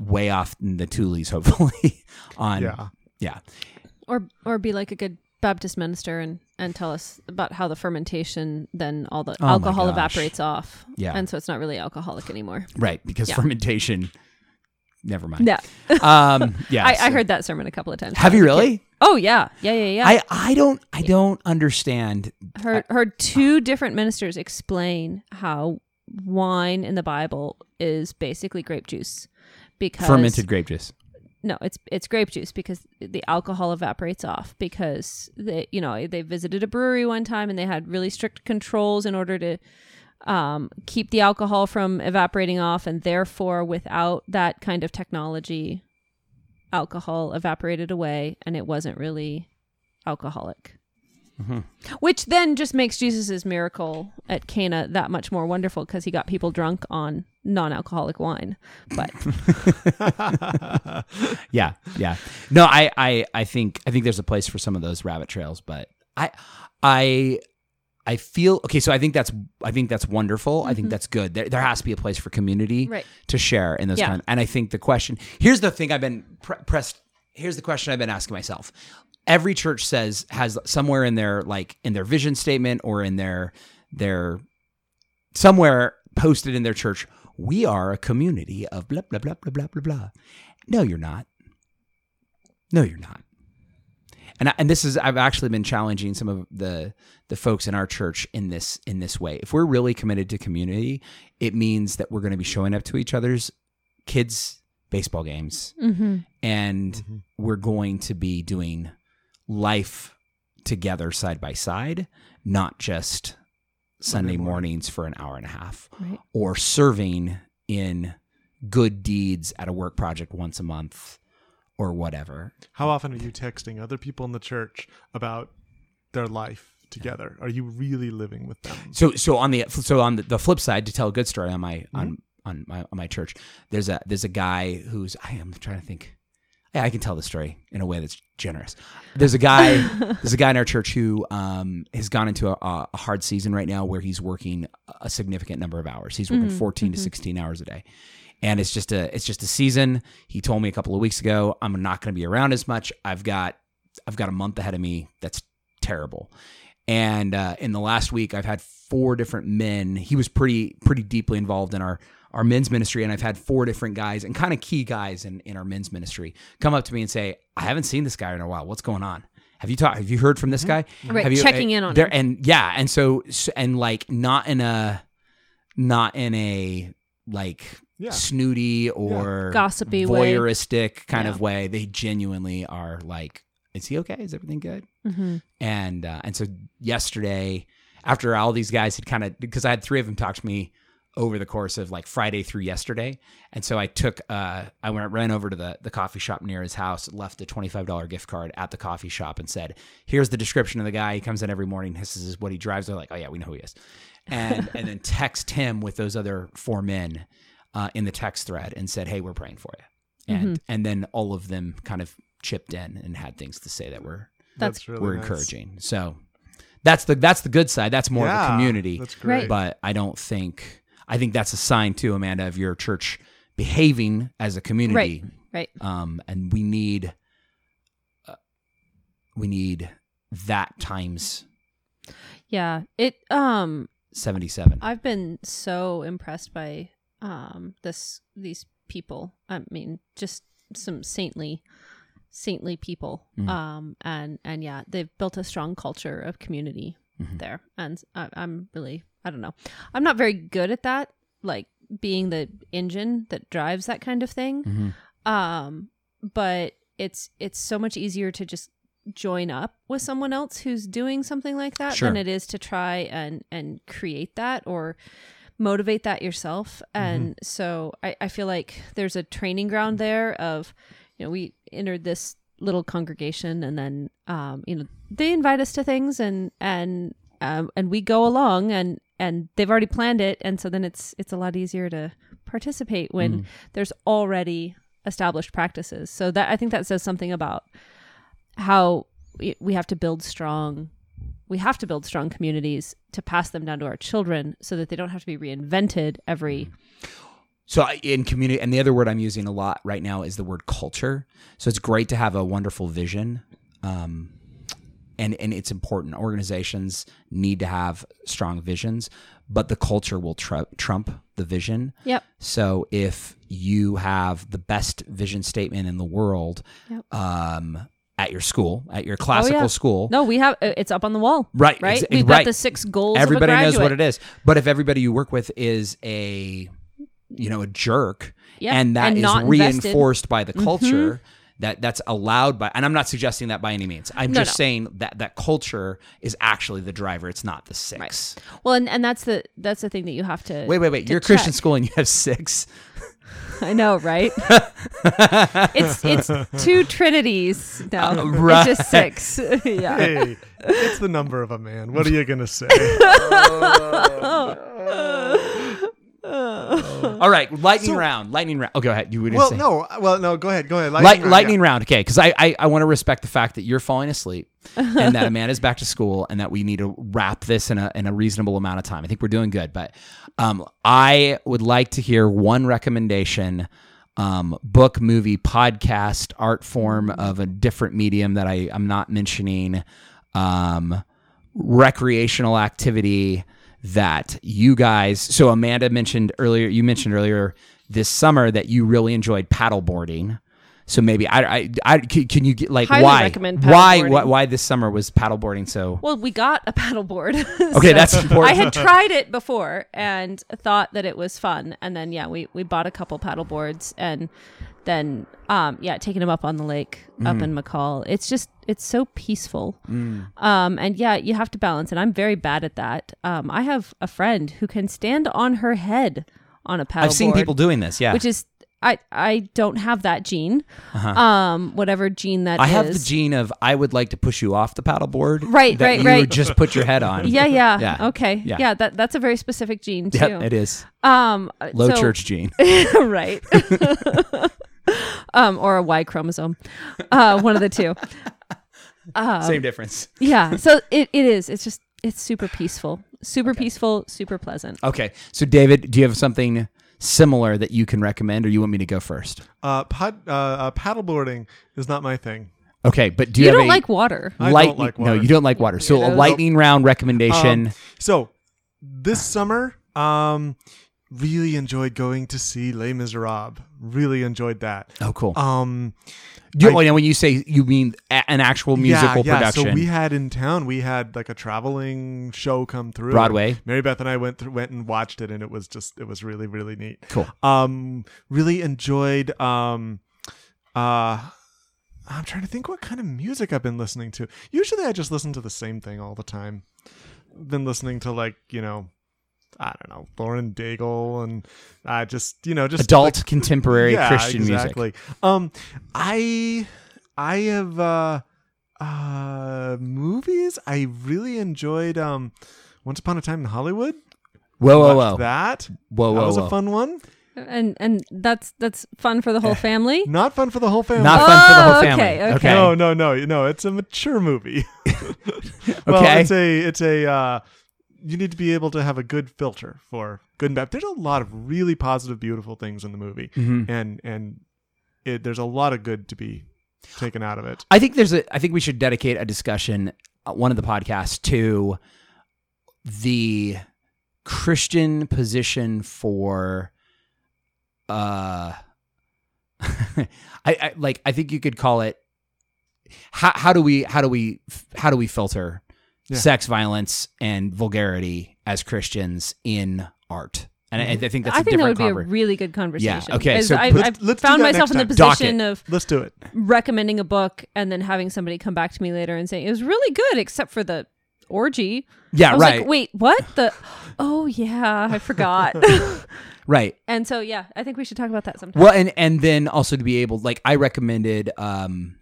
[SPEAKER 3] way off in the Tulies, hopefully. on
[SPEAKER 1] Yeah.
[SPEAKER 3] yeah,
[SPEAKER 2] or or be like a good Baptist minister and and tell us about how the fermentation then all the
[SPEAKER 3] Oh
[SPEAKER 2] alcohol evaporates off.
[SPEAKER 3] Yeah.
[SPEAKER 2] And so it's not really alcoholic anymore.
[SPEAKER 3] right, because
[SPEAKER 2] Yeah.
[SPEAKER 3] fermentation. Never mind.
[SPEAKER 2] Yeah.
[SPEAKER 3] Um, yeah,
[SPEAKER 2] I, I heard that sermon a couple of times.
[SPEAKER 3] Have you really?
[SPEAKER 2] Oh yeah. Yeah, yeah, yeah.
[SPEAKER 3] I I don't I don't understand.
[SPEAKER 2] heard heard two different ministers explain how wine in the Bible is basically grape juice because
[SPEAKER 3] Fermented grape juice.
[SPEAKER 2] no it's it's grape juice because the alcohol evaporates off because they you know they visited a brewery one time and they had really strict controls in order to um, keep the alcohol from evaporating off and therefore without that kind of technology alcohol evaporated away and it wasn't really alcoholic. Which then just makes jesus' miracle at cana that much more wonderful because he got people drunk on non-alcoholic wine. But
[SPEAKER 3] yeah, yeah. No, I, I, I think, I think there's a place for some of those rabbit trails, but I, I, I feel okay. So I think that's, I think that's wonderful. I think mm-hmm. that's good. There, there has to be a place for community
[SPEAKER 2] Right.
[SPEAKER 3] to share in those
[SPEAKER 2] Yeah.
[SPEAKER 3] kind. And I think the question here's the thing I've been pre- pressed. Here's the question I've been asking myself. Every church says has somewhere in their like in their vision statement or in their their somewhere posted in their church, we are a community of blah blah blah blah blah blah blah. No, you're not. No, you're not. And I, and this is I've actually been challenging some of the the folks in our church in this in this way. If we're really committed to community, it means that we're going to be showing up to each other's kids' baseball games, mm-hmm. and mm-hmm. we're going to be doing life together side by side, not just Sunday mornings for an hour and a half,
[SPEAKER 2] Right.
[SPEAKER 3] or serving in good deeds at a work project once a month, or whatever.
[SPEAKER 1] How often are you texting other people in the church about their life together? Are you really living with them?
[SPEAKER 3] So so on the so on the, the flip side, to tell a good story on my on mm-hmm. on my on my church, there's a there's a guy who's I am trying to think. Yeah, I can tell the story in a way that's generous. There's a guy there's a guy in our church who um, has gone into a, a hard season right now where he's working a significant number of hours. He's working mm-hmm. 14 to mm-hmm. 16 hours a day. And it's just a it's just a season. He told me a couple of weeks ago I'm not going to be around as much. I've got I've got a month ahead of me. That's terrible. And uh, in the last week, I've had four different men. He was pretty pretty deeply involved in our our men's ministry, and I've had four different guys and kind of key guys in in our men's ministry come up to me and say, "I haven't seen this guy in a while. What's going on?" Have you talked? Have you heard from this guy?
[SPEAKER 2] Right,
[SPEAKER 3] Have you,
[SPEAKER 2] checking in on
[SPEAKER 3] there,
[SPEAKER 2] him.
[SPEAKER 3] And yeah, and so so- and like not in a not in a like
[SPEAKER 1] Yeah.
[SPEAKER 3] snooty or
[SPEAKER 2] Gossipy way.
[SPEAKER 3] voyeuristic kind
[SPEAKER 2] Yeah.
[SPEAKER 3] of way. They genuinely are like, "Is he okay? Is everything good?"
[SPEAKER 2] hmm
[SPEAKER 3] and uh, and so yesterday after all these guys had kind of because I had three of them talk to me over the course of like Friday through yesterday, and so I took uh I went ran over to the the coffee shop near his house, left a twenty five dollar gift card at the coffee shop, and said, "Here's the description of the guy. He comes in every morning. This is what he drives." They're like, "Oh yeah, we know who he is," and and then text him with those other four men uh, in the text thread and said, "Hey, we're praying for you," and and then all of them kind of chipped in and had things to say that were
[SPEAKER 2] That's
[SPEAKER 1] really
[SPEAKER 3] were
[SPEAKER 1] nice.
[SPEAKER 3] encouraging. So that's the that's the good side. That's more of a community.
[SPEAKER 1] That's great.
[SPEAKER 3] But I don't think I think that's a sign too, Amanda, of your church behaving as a community.
[SPEAKER 2] Right.
[SPEAKER 3] Um, and we need uh, we need that times
[SPEAKER 2] Yeah. It um
[SPEAKER 3] seventy seven.
[SPEAKER 2] I've been so impressed by um this these people. I mean, just some saintly saintly people.
[SPEAKER 3] Mhm.
[SPEAKER 2] Um and and yeah, they've built a strong culture of community
[SPEAKER 3] Mhm.
[SPEAKER 2] there. And I, I'm really I don't know. I'm not very good at that, like being the engine that drives that kind of thing.
[SPEAKER 3] Mhm.
[SPEAKER 2] Um but it's it's so much easier to just join up with someone else who's doing something like that
[SPEAKER 3] Sure.
[SPEAKER 2] than it is to try and and create that or motivate that yourself. And so I, I feel like there's a training ground there of you know we entered this little congregation and then um you know they invite us to things and and um, and we go along and and they've already planned it. And so then it's it's a lot easier to participate when there's already established practices. So that i think that says something about how we have to build strong we have to build strong communities to pass them down to our children so that they don't have to be reinvented every
[SPEAKER 3] So in community, and the other word I'm using a lot right now is the word culture. So it's great to have a wonderful vision, um, and and it's important. Organizations need to have strong visions, but the culture will tru- trump the vision.
[SPEAKER 2] yep
[SPEAKER 3] So if you have the best vision statement in the world,
[SPEAKER 2] Yep.
[SPEAKER 3] um, at your school, at your classical
[SPEAKER 2] Oh, yeah.
[SPEAKER 3] school,
[SPEAKER 2] no we have uh, it's up on the wall
[SPEAKER 3] Right,
[SPEAKER 2] right we've
[SPEAKER 3] right.
[SPEAKER 2] got the six goals
[SPEAKER 3] everybody knows what it is. But if everybody you work with is a, you know, a jerk, and that
[SPEAKER 2] and
[SPEAKER 3] is
[SPEAKER 2] not invested. Mm-hmm.
[SPEAKER 3] reinforced by the culture. That, that's allowed by and I'm not suggesting that by any means. I'm
[SPEAKER 2] No,
[SPEAKER 3] just
[SPEAKER 2] no.
[SPEAKER 3] saying that that culture is actually the driver. It's not the six.
[SPEAKER 2] well and, and that's the that's the thing that you have to
[SPEAKER 3] Wait, wait, wait.
[SPEAKER 2] to
[SPEAKER 3] You're a Christian school and you have six.
[SPEAKER 2] I know, right? it's it's two trinities now.
[SPEAKER 3] Uh, right.
[SPEAKER 2] It's just six. yeah.
[SPEAKER 1] Hey, it's the number of a man. What are you gonna say?
[SPEAKER 3] All right, lightning round. Lightning round. Oh, go ahead. You gonna
[SPEAKER 1] well,
[SPEAKER 3] say.
[SPEAKER 1] no. Well, no. Go ahead. Go ahead.
[SPEAKER 3] Light,
[SPEAKER 1] Lightning round,
[SPEAKER 3] lightning
[SPEAKER 1] yeah.
[SPEAKER 3] round. Okay, because I, I, I want to respect the fact that you're falling asleep and that Amanda's back to school and that we need to wrap this in a in a reasonable amount of time. I think we're doing good, but um, I would like to hear one recommendation. Um, book, movie, podcast, art form of a different medium that I, I'm not mentioning, um, recreational activity that you guys. So Amanda mentioned earlier, you mentioned earlier this summer that you really enjoyed paddleboarding. So maybe I, I, I can, can you get like
[SPEAKER 2] Highly
[SPEAKER 3] why, why, why, why this summer was paddleboarding so?
[SPEAKER 2] Well, we got a paddleboard.
[SPEAKER 3] Okay, that's important.
[SPEAKER 2] I had tried it before and thought that it was fun, and then yeah, we we bought a couple paddleboards and then um yeah, taking them up on the lake up
[SPEAKER 3] Mm.
[SPEAKER 2] in McCall. It's just it's so peaceful. Um and yeah, you have to balance, and I'm very bad at that. Um, I have a friend who can stand on her head on a paddleboard.
[SPEAKER 3] I've seen people doing this. Yeah,
[SPEAKER 2] which is I I don't have that gene. Um, whatever gene that
[SPEAKER 3] Uh-huh. I have the gene of I would like to push you off the paddleboard.
[SPEAKER 2] Right,
[SPEAKER 3] that
[SPEAKER 2] right,
[SPEAKER 3] you
[SPEAKER 2] right.
[SPEAKER 3] just put your head on.
[SPEAKER 2] Yeah, yeah,
[SPEAKER 3] Yeah.
[SPEAKER 2] Okay.
[SPEAKER 3] Yeah.
[SPEAKER 2] Yeah. that that's a very specific gene too.
[SPEAKER 3] Yep, it is
[SPEAKER 2] Um,
[SPEAKER 3] low
[SPEAKER 2] so-
[SPEAKER 3] church gene.
[SPEAKER 2] right. um, or a Y chromosome, uh, one of the two. Um,
[SPEAKER 3] Same difference.
[SPEAKER 2] Yeah. So it, it is. It's just it's super peaceful, super peaceful, super pleasant.
[SPEAKER 3] Okay, so David, do you have something similar that you can recommend, or you want me to go first?
[SPEAKER 1] Uh, pod, uh, uh, paddleboarding is not my thing.
[SPEAKER 3] Okay, but do
[SPEAKER 2] You
[SPEAKER 3] you, have
[SPEAKER 2] don't
[SPEAKER 3] a
[SPEAKER 2] like water.
[SPEAKER 1] I don't
[SPEAKER 3] lightning?
[SPEAKER 1] like
[SPEAKER 3] No, you don't like water. So a
[SPEAKER 2] weirdos.
[SPEAKER 3] lightning round recommendation.
[SPEAKER 1] Um, so this summer, um, really enjoyed going to see Les Miserables. Really enjoyed that.
[SPEAKER 3] oh, cool.
[SPEAKER 1] Um,
[SPEAKER 3] you,
[SPEAKER 1] I-
[SPEAKER 3] oh, when you say you mean a- an actual musical
[SPEAKER 1] yeah, yeah.
[SPEAKER 3] production,
[SPEAKER 1] So we had in town, we had like a traveling show come through.
[SPEAKER 3] Broadway.
[SPEAKER 1] Mary Beth and I went through, went and watched it, and it was just, it was really, really neat.
[SPEAKER 3] Cool.
[SPEAKER 1] Um, really enjoyed. Um, uh, I'm trying to think what kind of music I've been listening to. Usually, I just listen to the same thing all the time. Been listening to like you know, I don't know, Lauren Daigle and uh, just you know, just
[SPEAKER 3] adult
[SPEAKER 1] like-
[SPEAKER 3] contemporary
[SPEAKER 1] yeah,
[SPEAKER 3] Christian
[SPEAKER 1] exactly.
[SPEAKER 3] music.
[SPEAKER 1] Um, I I have uh, uh, movies. I really enjoyed um, Once Upon a Time in Hollywood.
[SPEAKER 3] Whoa, whoa, whoa,
[SPEAKER 1] That
[SPEAKER 3] whoa,
[SPEAKER 1] that
[SPEAKER 3] whoa,
[SPEAKER 1] was
[SPEAKER 3] whoa.
[SPEAKER 1] a fun one.
[SPEAKER 2] And and that's that's fun for the whole family.
[SPEAKER 1] Not fun for the whole family.
[SPEAKER 3] Not fun for the whole
[SPEAKER 2] Oh,
[SPEAKER 3] family.
[SPEAKER 2] okay, okay.
[SPEAKER 1] No, no, no, no. It's a mature movie. well,
[SPEAKER 3] Okay.
[SPEAKER 1] it's a it's a uh, you need to be able to have a good filter for good and bad. There's a lot of really positive, beautiful things in the movie,
[SPEAKER 3] Mhm.
[SPEAKER 1] and and it, there's a lot of good to be taken out of it.
[SPEAKER 3] I think there's a. I think we should dedicate a discussion, uh, one of the podcasts, to the Christian position for. Uh, I, I like. I think you could call it. How how do we how do we how do we filter
[SPEAKER 1] Yeah.
[SPEAKER 3] sex, violence, and vulgarity as Christians in art? And I, I think that's
[SPEAKER 2] I
[SPEAKER 3] a
[SPEAKER 2] think that
[SPEAKER 3] different
[SPEAKER 2] would be a really good conversation.
[SPEAKER 3] Yeah.
[SPEAKER 2] Okay.
[SPEAKER 3] so
[SPEAKER 2] I've,
[SPEAKER 1] let's-
[SPEAKER 2] I've
[SPEAKER 1] let's
[SPEAKER 2] found myself in the position of
[SPEAKER 1] Let's do it.
[SPEAKER 2] recommending a book and then having somebody come back to me later and say it was really good except for the orgy.
[SPEAKER 3] yeah,
[SPEAKER 2] I was
[SPEAKER 3] right,
[SPEAKER 2] like, wait, what? The oh yeah, I forgot.
[SPEAKER 3] right.
[SPEAKER 2] and so yeah, I think we should talk about that sometime.
[SPEAKER 3] Well, and and then also to be able, like, I recommended um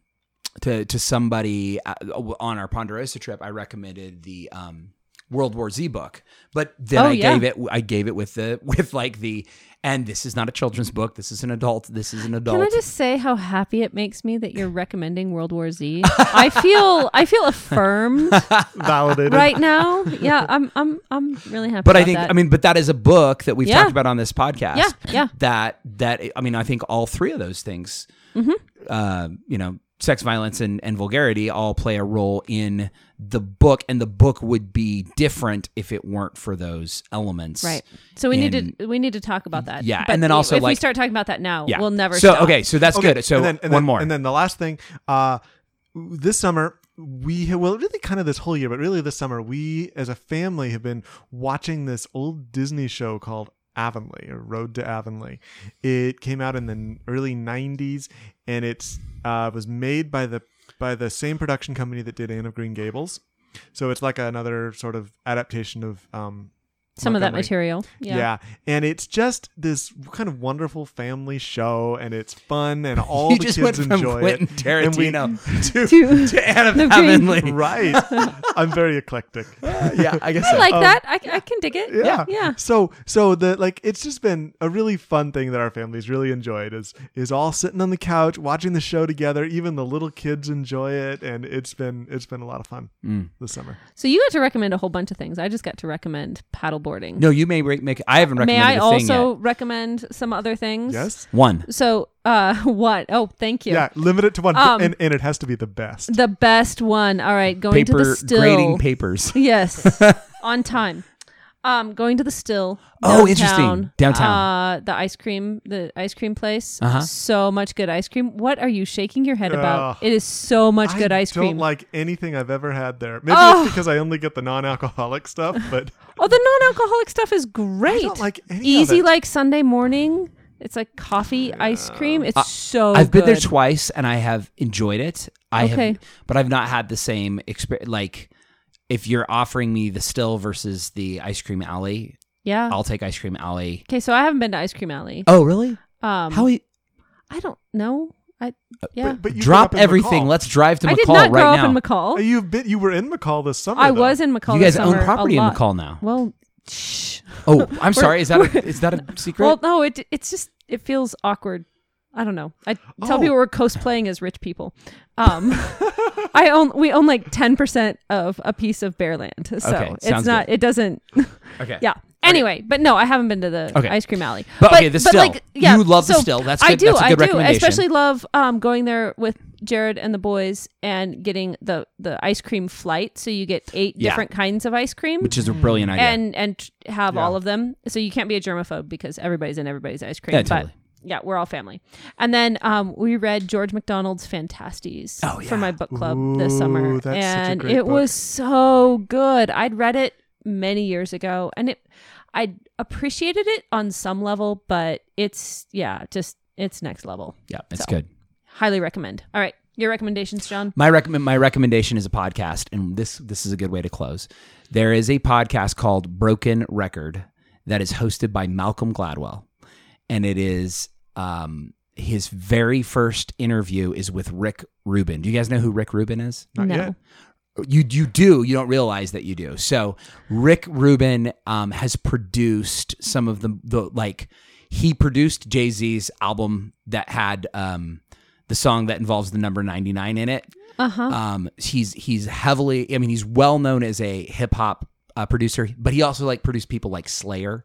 [SPEAKER 3] to to somebody uh, on our Ponderosa trip, I recommended the um World War Z book, but then
[SPEAKER 2] Oh,
[SPEAKER 3] I
[SPEAKER 2] yeah.
[SPEAKER 3] gave it I gave it with the with like the and this is not a children's book. This is an adult. This is an adult.
[SPEAKER 2] Can I just say how happy it makes me that you're recommending World War Z? I feel I feel affirmed
[SPEAKER 1] Validated.
[SPEAKER 2] right now. Yeah, I'm I'm I'm really happy.
[SPEAKER 3] but I think
[SPEAKER 2] that.
[SPEAKER 3] I mean, but that is a book that we've
[SPEAKER 2] Yeah.
[SPEAKER 3] talked about on this podcast.
[SPEAKER 2] Yeah, yeah.
[SPEAKER 3] That that I mean, I think all three of those things,
[SPEAKER 2] Mm-hmm.
[SPEAKER 3] uh, you know, sex, violence, and and vulgarity all play a role in the book, and the book would be different if it weren't for those elements.
[SPEAKER 2] Right. So we need to we need to talk about that.
[SPEAKER 3] Yeah,
[SPEAKER 2] But
[SPEAKER 3] and then also,
[SPEAKER 2] if we start talking about that now,
[SPEAKER 3] Yeah.
[SPEAKER 2] we'll never
[SPEAKER 3] So
[SPEAKER 2] stop.
[SPEAKER 3] okay, so that's
[SPEAKER 1] Okay,
[SPEAKER 3] good. So
[SPEAKER 1] and then, and
[SPEAKER 3] one
[SPEAKER 1] then-
[SPEAKER 3] more.
[SPEAKER 1] and then the last thing. Uh, this summer we have, well really kind of this whole year but really this summer we as a family have been watching this old disney show called avonlea or road to avonlea. It came out in the early 90s and it uh, was made by the by the same production company that did anne of green gables. So it's like another sort of adaptation of um,
[SPEAKER 2] Some of that material. Yeah.
[SPEAKER 1] Yeah. And it's just this kind of wonderful family show and it's fun and all
[SPEAKER 3] you
[SPEAKER 1] the
[SPEAKER 3] just
[SPEAKER 1] kids
[SPEAKER 3] went from
[SPEAKER 1] enjoy
[SPEAKER 3] Quentin
[SPEAKER 1] it. And we-
[SPEAKER 3] Tarantino
[SPEAKER 1] to,
[SPEAKER 2] To-
[SPEAKER 3] to Anne of
[SPEAKER 2] green.
[SPEAKER 1] Right. I'm very eclectic.
[SPEAKER 3] yeah, I guess
[SPEAKER 2] I
[SPEAKER 3] so.
[SPEAKER 2] like
[SPEAKER 1] Um,
[SPEAKER 2] that. I, I can dig it.
[SPEAKER 1] Yeah.
[SPEAKER 2] Yeah.
[SPEAKER 1] So so the like it's just been a really fun thing that our families really enjoyed is is all sitting on the couch watching the show together. Even the little kids enjoy it and it's been it's been a lot of fun
[SPEAKER 3] Mm.
[SPEAKER 1] this summer.
[SPEAKER 2] So you got to recommend a whole bunch of things. I just got to recommend paddleboarding.
[SPEAKER 3] No, you may re- make. I haven't
[SPEAKER 2] May
[SPEAKER 3] recommended
[SPEAKER 2] I
[SPEAKER 3] a thing
[SPEAKER 2] also
[SPEAKER 3] yet.
[SPEAKER 2] recommend some other things?
[SPEAKER 1] Yes?
[SPEAKER 3] One.
[SPEAKER 2] So, uh, what? Oh, thank you.
[SPEAKER 1] Yeah, limit it to one
[SPEAKER 2] Um,
[SPEAKER 1] and, and it has to be the best.
[SPEAKER 2] The best one. All right, going
[SPEAKER 3] Paper
[SPEAKER 2] to the still.
[SPEAKER 3] grading papers.
[SPEAKER 2] Yes, on time. Um, going to the still.
[SPEAKER 3] Oh, interesting. Downtown.
[SPEAKER 2] Uh, the ice cream, the ice cream place.
[SPEAKER 3] Uh-huh.
[SPEAKER 2] So much good ice cream. What are you shaking your head about?
[SPEAKER 1] Ugh.
[SPEAKER 2] It is so much good ice cream.
[SPEAKER 1] I don't like anything I've ever had there. Maybe
[SPEAKER 2] Oh.
[SPEAKER 1] it's because I only get the non-alcoholic stuff, but
[SPEAKER 2] oh, the non-alcoholic stuff is great.
[SPEAKER 1] I don't like any
[SPEAKER 2] Easy
[SPEAKER 1] of it.
[SPEAKER 2] like Sunday morning. It's like coffee ice cream. It's so.
[SPEAKER 3] I've been there twice and I have enjoyed it. I
[SPEAKER 2] Okay.
[SPEAKER 3] have, but I've not had the same experience. Like, if you're offering me the still versus the ice cream alley,
[SPEAKER 2] Yeah.
[SPEAKER 3] I'll take ice cream alley.
[SPEAKER 2] Okay, so I haven't been to Ice Cream Alley.
[SPEAKER 3] Oh, really?
[SPEAKER 2] Um,
[SPEAKER 3] How?
[SPEAKER 2] I don't know. I yeah.
[SPEAKER 1] But, but you
[SPEAKER 3] drop
[SPEAKER 1] grew up in
[SPEAKER 3] everything.
[SPEAKER 1] McCall.
[SPEAKER 3] Let's drive to
[SPEAKER 2] I
[SPEAKER 3] McCall
[SPEAKER 2] did not
[SPEAKER 3] right
[SPEAKER 2] grow
[SPEAKER 3] now.
[SPEAKER 2] up in McCall.
[SPEAKER 1] Uh, You've been you were in McCall this summer.
[SPEAKER 2] I
[SPEAKER 1] though.
[SPEAKER 2] was in McCall.
[SPEAKER 3] you guys
[SPEAKER 2] this
[SPEAKER 3] own
[SPEAKER 2] summer
[SPEAKER 3] property
[SPEAKER 2] a
[SPEAKER 3] in
[SPEAKER 2] lot.
[SPEAKER 3] McCall now.
[SPEAKER 2] Well, shh.
[SPEAKER 3] Oh, I'm sorry. Is that a, is that a secret?
[SPEAKER 2] Well, no. It it's just it feels awkward. I don't know. I tell
[SPEAKER 1] Oh.
[SPEAKER 2] people we're cosplaying as rich people. Um, I own we own like ten percent of a piece of bare land, so
[SPEAKER 3] Okay,
[SPEAKER 2] it's not. It doesn't.
[SPEAKER 3] okay.
[SPEAKER 2] yeah. Anyway, but no, I haven't been to the
[SPEAKER 3] Okay.
[SPEAKER 2] ice cream alley.
[SPEAKER 3] But, okay, the still. like You love the still. That's
[SPEAKER 2] I do.
[SPEAKER 3] That's a good
[SPEAKER 2] I do. I especially love um, going there with Jared and the boys and getting the the ice cream flight. So you get eight
[SPEAKER 3] Yeah.
[SPEAKER 2] different kinds of ice cream.
[SPEAKER 3] which is a brilliant idea.
[SPEAKER 2] and and have
[SPEAKER 1] Yeah.
[SPEAKER 2] all of them. So you can't be a germaphobe because everybody's in everybody's ice cream.
[SPEAKER 3] Yeah,
[SPEAKER 2] but
[SPEAKER 3] totally.
[SPEAKER 2] Yeah, we're all family. And then um, we read George MacDonald's Phantastes
[SPEAKER 3] Oh,
[SPEAKER 2] for my book club this summer,
[SPEAKER 1] that's such a
[SPEAKER 2] and it
[SPEAKER 1] book.
[SPEAKER 2] was so good. I'd read it many years ago, and it I appreciated it on some level, but it's yeah, just it's next level.
[SPEAKER 3] yeah, it's
[SPEAKER 2] so.
[SPEAKER 3] good.
[SPEAKER 2] Highly recommend. All right, your recommendations, John.
[SPEAKER 3] My recommend my recommendation is a podcast, and this this is a good way to close. There is a podcast called Broken Record that is hosted by Malcolm Gladwell, and it is um, his very first interview is with Rick Rubin. Do you guys know who Rick Rubin is?
[SPEAKER 1] Not
[SPEAKER 2] no.
[SPEAKER 1] yet.
[SPEAKER 3] You you do. You don't realize that you do. So Rick Rubin um, has produced some of the the like he produced Jay Z's album that had um, the song that involves the number ninety nine in it.
[SPEAKER 2] Uh huh.
[SPEAKER 3] Um, he's he's heavily. I mean, he's well known as a hip hop uh, producer, but he also like produced people like Slayer.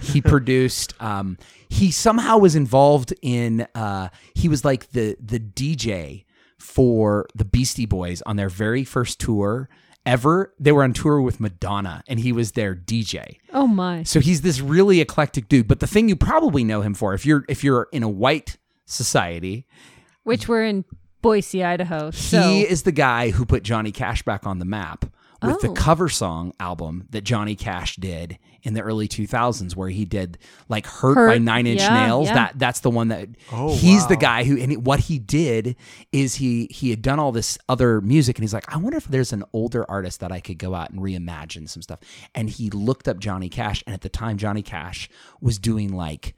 [SPEAKER 3] He produced. Um, he somehow was involved in. Uh, he was like the the DJ for the Beastie Boys on their very first tour ever. They were on tour with Madonna, and he was their DJ.
[SPEAKER 2] oh my.
[SPEAKER 3] So he's this really eclectic dude. But the thing you probably know him for, if you're if you're in a white society,
[SPEAKER 2] Which we're in Boise, Idaho. So
[SPEAKER 3] he is the guy who put Johnny Cash back on the map with the
[SPEAKER 2] Oh.
[SPEAKER 3] cover song album that Johnny Cash did in the early 2000s where he did like Hurt, by 9 Inch
[SPEAKER 2] yeah,
[SPEAKER 3] Nails
[SPEAKER 2] yeah.
[SPEAKER 3] that that's the one that
[SPEAKER 1] Oh,
[SPEAKER 3] he's the guy who and what he did is he he had done all this other music and he's like I wonder if there's an older artist that I could go out and reimagine some stuff and he looked up Johnny Cash and at the time Johnny Cash was doing like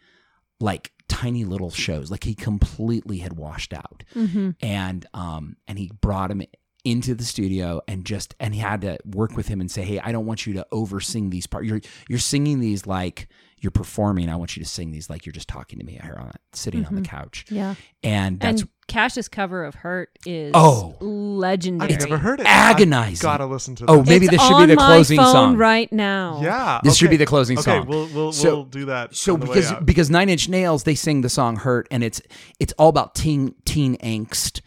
[SPEAKER 3] like tiny little shows like he completely had washed out
[SPEAKER 2] Mm-hmm.
[SPEAKER 3] and um and he brought him into the studio and just and he had to work with him and say hey i don't want you to over sing these parts you're you're singing these like you're performing i want you to sing these like you're just talking to me here on sitting on the mm-hmm. couch
[SPEAKER 2] yeah.
[SPEAKER 3] and that's
[SPEAKER 2] and Cash's cover of Hurt is
[SPEAKER 3] Oh.
[SPEAKER 2] legendary.
[SPEAKER 1] I've never heard it.
[SPEAKER 3] agonizing.
[SPEAKER 1] I've gotta listen to oh, that.
[SPEAKER 3] Oh, maybe
[SPEAKER 2] It's
[SPEAKER 3] this should
[SPEAKER 2] on
[SPEAKER 3] be the
[SPEAKER 2] my
[SPEAKER 3] closing
[SPEAKER 2] phone
[SPEAKER 3] song
[SPEAKER 2] right now.
[SPEAKER 1] yeah.
[SPEAKER 3] This should be the closing
[SPEAKER 1] Okay,
[SPEAKER 3] song.
[SPEAKER 1] we'll we'll,
[SPEAKER 3] So-
[SPEAKER 1] we'll do that.
[SPEAKER 3] so
[SPEAKER 1] on the way
[SPEAKER 3] because
[SPEAKER 1] out.
[SPEAKER 3] because Nine Inch Nails they sing the song "Hurt" and it's it's all about teen teen angst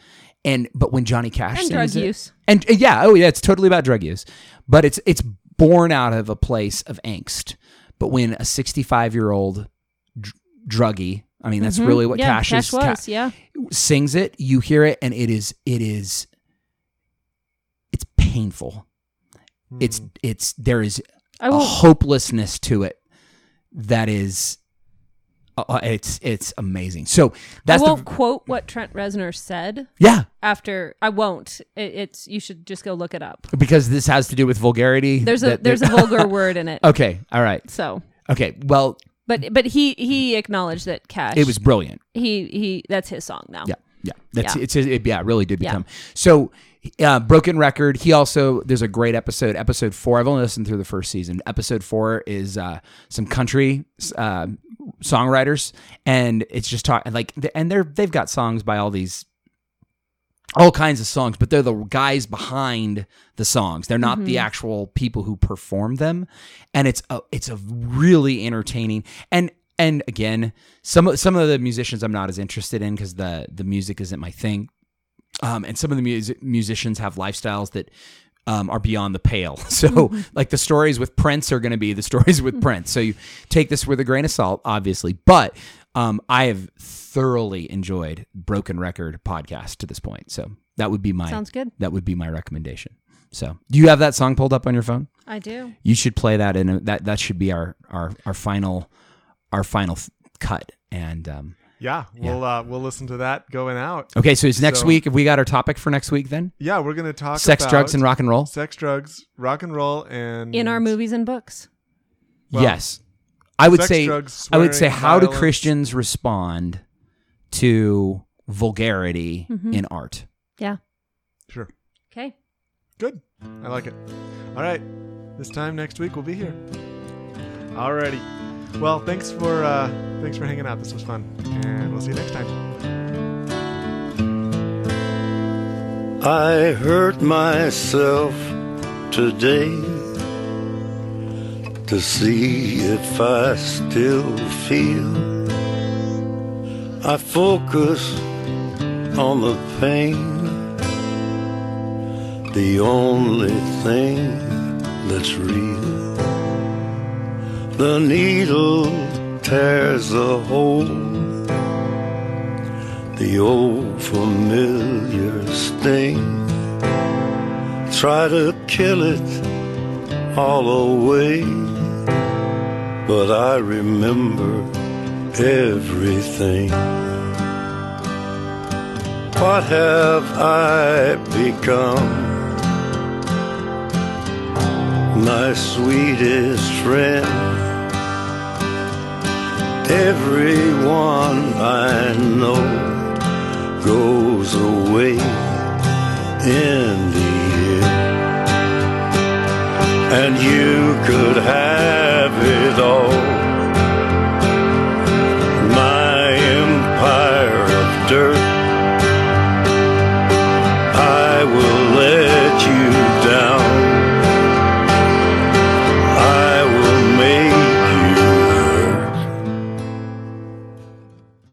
[SPEAKER 3] and but when Johnny Cash
[SPEAKER 2] And
[SPEAKER 3] sings
[SPEAKER 2] drug
[SPEAKER 3] it-
[SPEAKER 2] use.
[SPEAKER 3] and uh, yeah oh yeah it's totally about drug use but it's it's born out of a place of angst but when a 65 year old dr- druggie I mean that's
[SPEAKER 2] Mhm.
[SPEAKER 3] really what
[SPEAKER 2] yeah,
[SPEAKER 3] Cash,
[SPEAKER 2] Cash
[SPEAKER 3] is
[SPEAKER 2] was.
[SPEAKER 3] Ca-
[SPEAKER 2] yeah.
[SPEAKER 3] sings it you hear it and it is it is it's painful it's
[SPEAKER 1] Hmm.
[SPEAKER 3] it's there is
[SPEAKER 2] I
[SPEAKER 3] a
[SPEAKER 2] will.
[SPEAKER 3] hopelessness to it that is uh, uh, it's it's amazing. So that's
[SPEAKER 2] I won't
[SPEAKER 3] the
[SPEAKER 2] quote what Trent Reznor said
[SPEAKER 3] yeah
[SPEAKER 2] after. I won't. It, it's you should just go look it up.
[SPEAKER 3] because this has to do with vulgarity.
[SPEAKER 2] There's a
[SPEAKER 3] that-
[SPEAKER 2] there's a vulgar word in it.
[SPEAKER 3] okay, all right,
[SPEAKER 2] So,
[SPEAKER 3] okay. Well,
[SPEAKER 2] but but he he acknowledged that Cash.
[SPEAKER 3] it was brilliant.
[SPEAKER 2] he he. That's his song now.
[SPEAKER 3] Yeah, yeah. That's
[SPEAKER 2] Yeah.
[SPEAKER 3] it's it, yeah, it really did
[SPEAKER 2] Yeah.
[SPEAKER 3] become so. Uh, Broken record. He also there's a great episode. Episode four. I've only listened through the first season. Episode four is uh, some country uh, songwriters, and it's just talk like and they're they've got songs by all these all kinds of songs, but they're the guys behind the songs. They're not the actual people who perform them, and it's a it's a really entertaining and and again some of some of the musicians I'm not as interested in because the the music isn't my thing, um, and some of the music musicians have lifestyles that. Um, are beyond the pale. So, like the stories with Prince are going to be the stories with Prince. So you take this with a grain of salt, obviously. But um, I have thoroughly enjoyed Broken Record podcast to this point. So that would be my
[SPEAKER 2] Sounds good.
[SPEAKER 3] that would be my recommendation. So, do you have that song pulled up on your phone?
[SPEAKER 2] I do.
[SPEAKER 3] You should play that, and that that should be our our our final our final cut. And um,
[SPEAKER 1] yeah, we'll uh, we'll listen to that going out.
[SPEAKER 3] okay, so it's next
[SPEAKER 1] So-
[SPEAKER 3] week. Have we got our topic for next week then?
[SPEAKER 1] Yeah, we're gonna talk
[SPEAKER 3] Sex,
[SPEAKER 1] about
[SPEAKER 3] drugs, and rock and roll.
[SPEAKER 1] sex, drugs, rock and roll, and
[SPEAKER 2] In our movies and books.
[SPEAKER 1] Well,
[SPEAKER 3] yes, I would
[SPEAKER 1] sex,
[SPEAKER 3] say
[SPEAKER 1] drugs,
[SPEAKER 3] I would say
[SPEAKER 1] swearing,
[SPEAKER 3] how do. Christians respond to vulgarity
[SPEAKER 2] Mhm.
[SPEAKER 3] in art?
[SPEAKER 2] Yeah.
[SPEAKER 1] Sure,
[SPEAKER 2] Okay.
[SPEAKER 1] good. I like it. All right, this time next week we'll be here. Alrighty. Well, thanks for uh, thanks for hanging out. This was fun, and we'll see you next time.
[SPEAKER 4] I hurt myself today. to see if I still feel. I focus on the pain, the only thing that's real. The needle tears a hole, the old familiar sting. Try to kill it all away, but I remember everything. What have I become? My sweetest friend everyone I know goes away in the end. And you could have it all. My empire of dirt. I will let you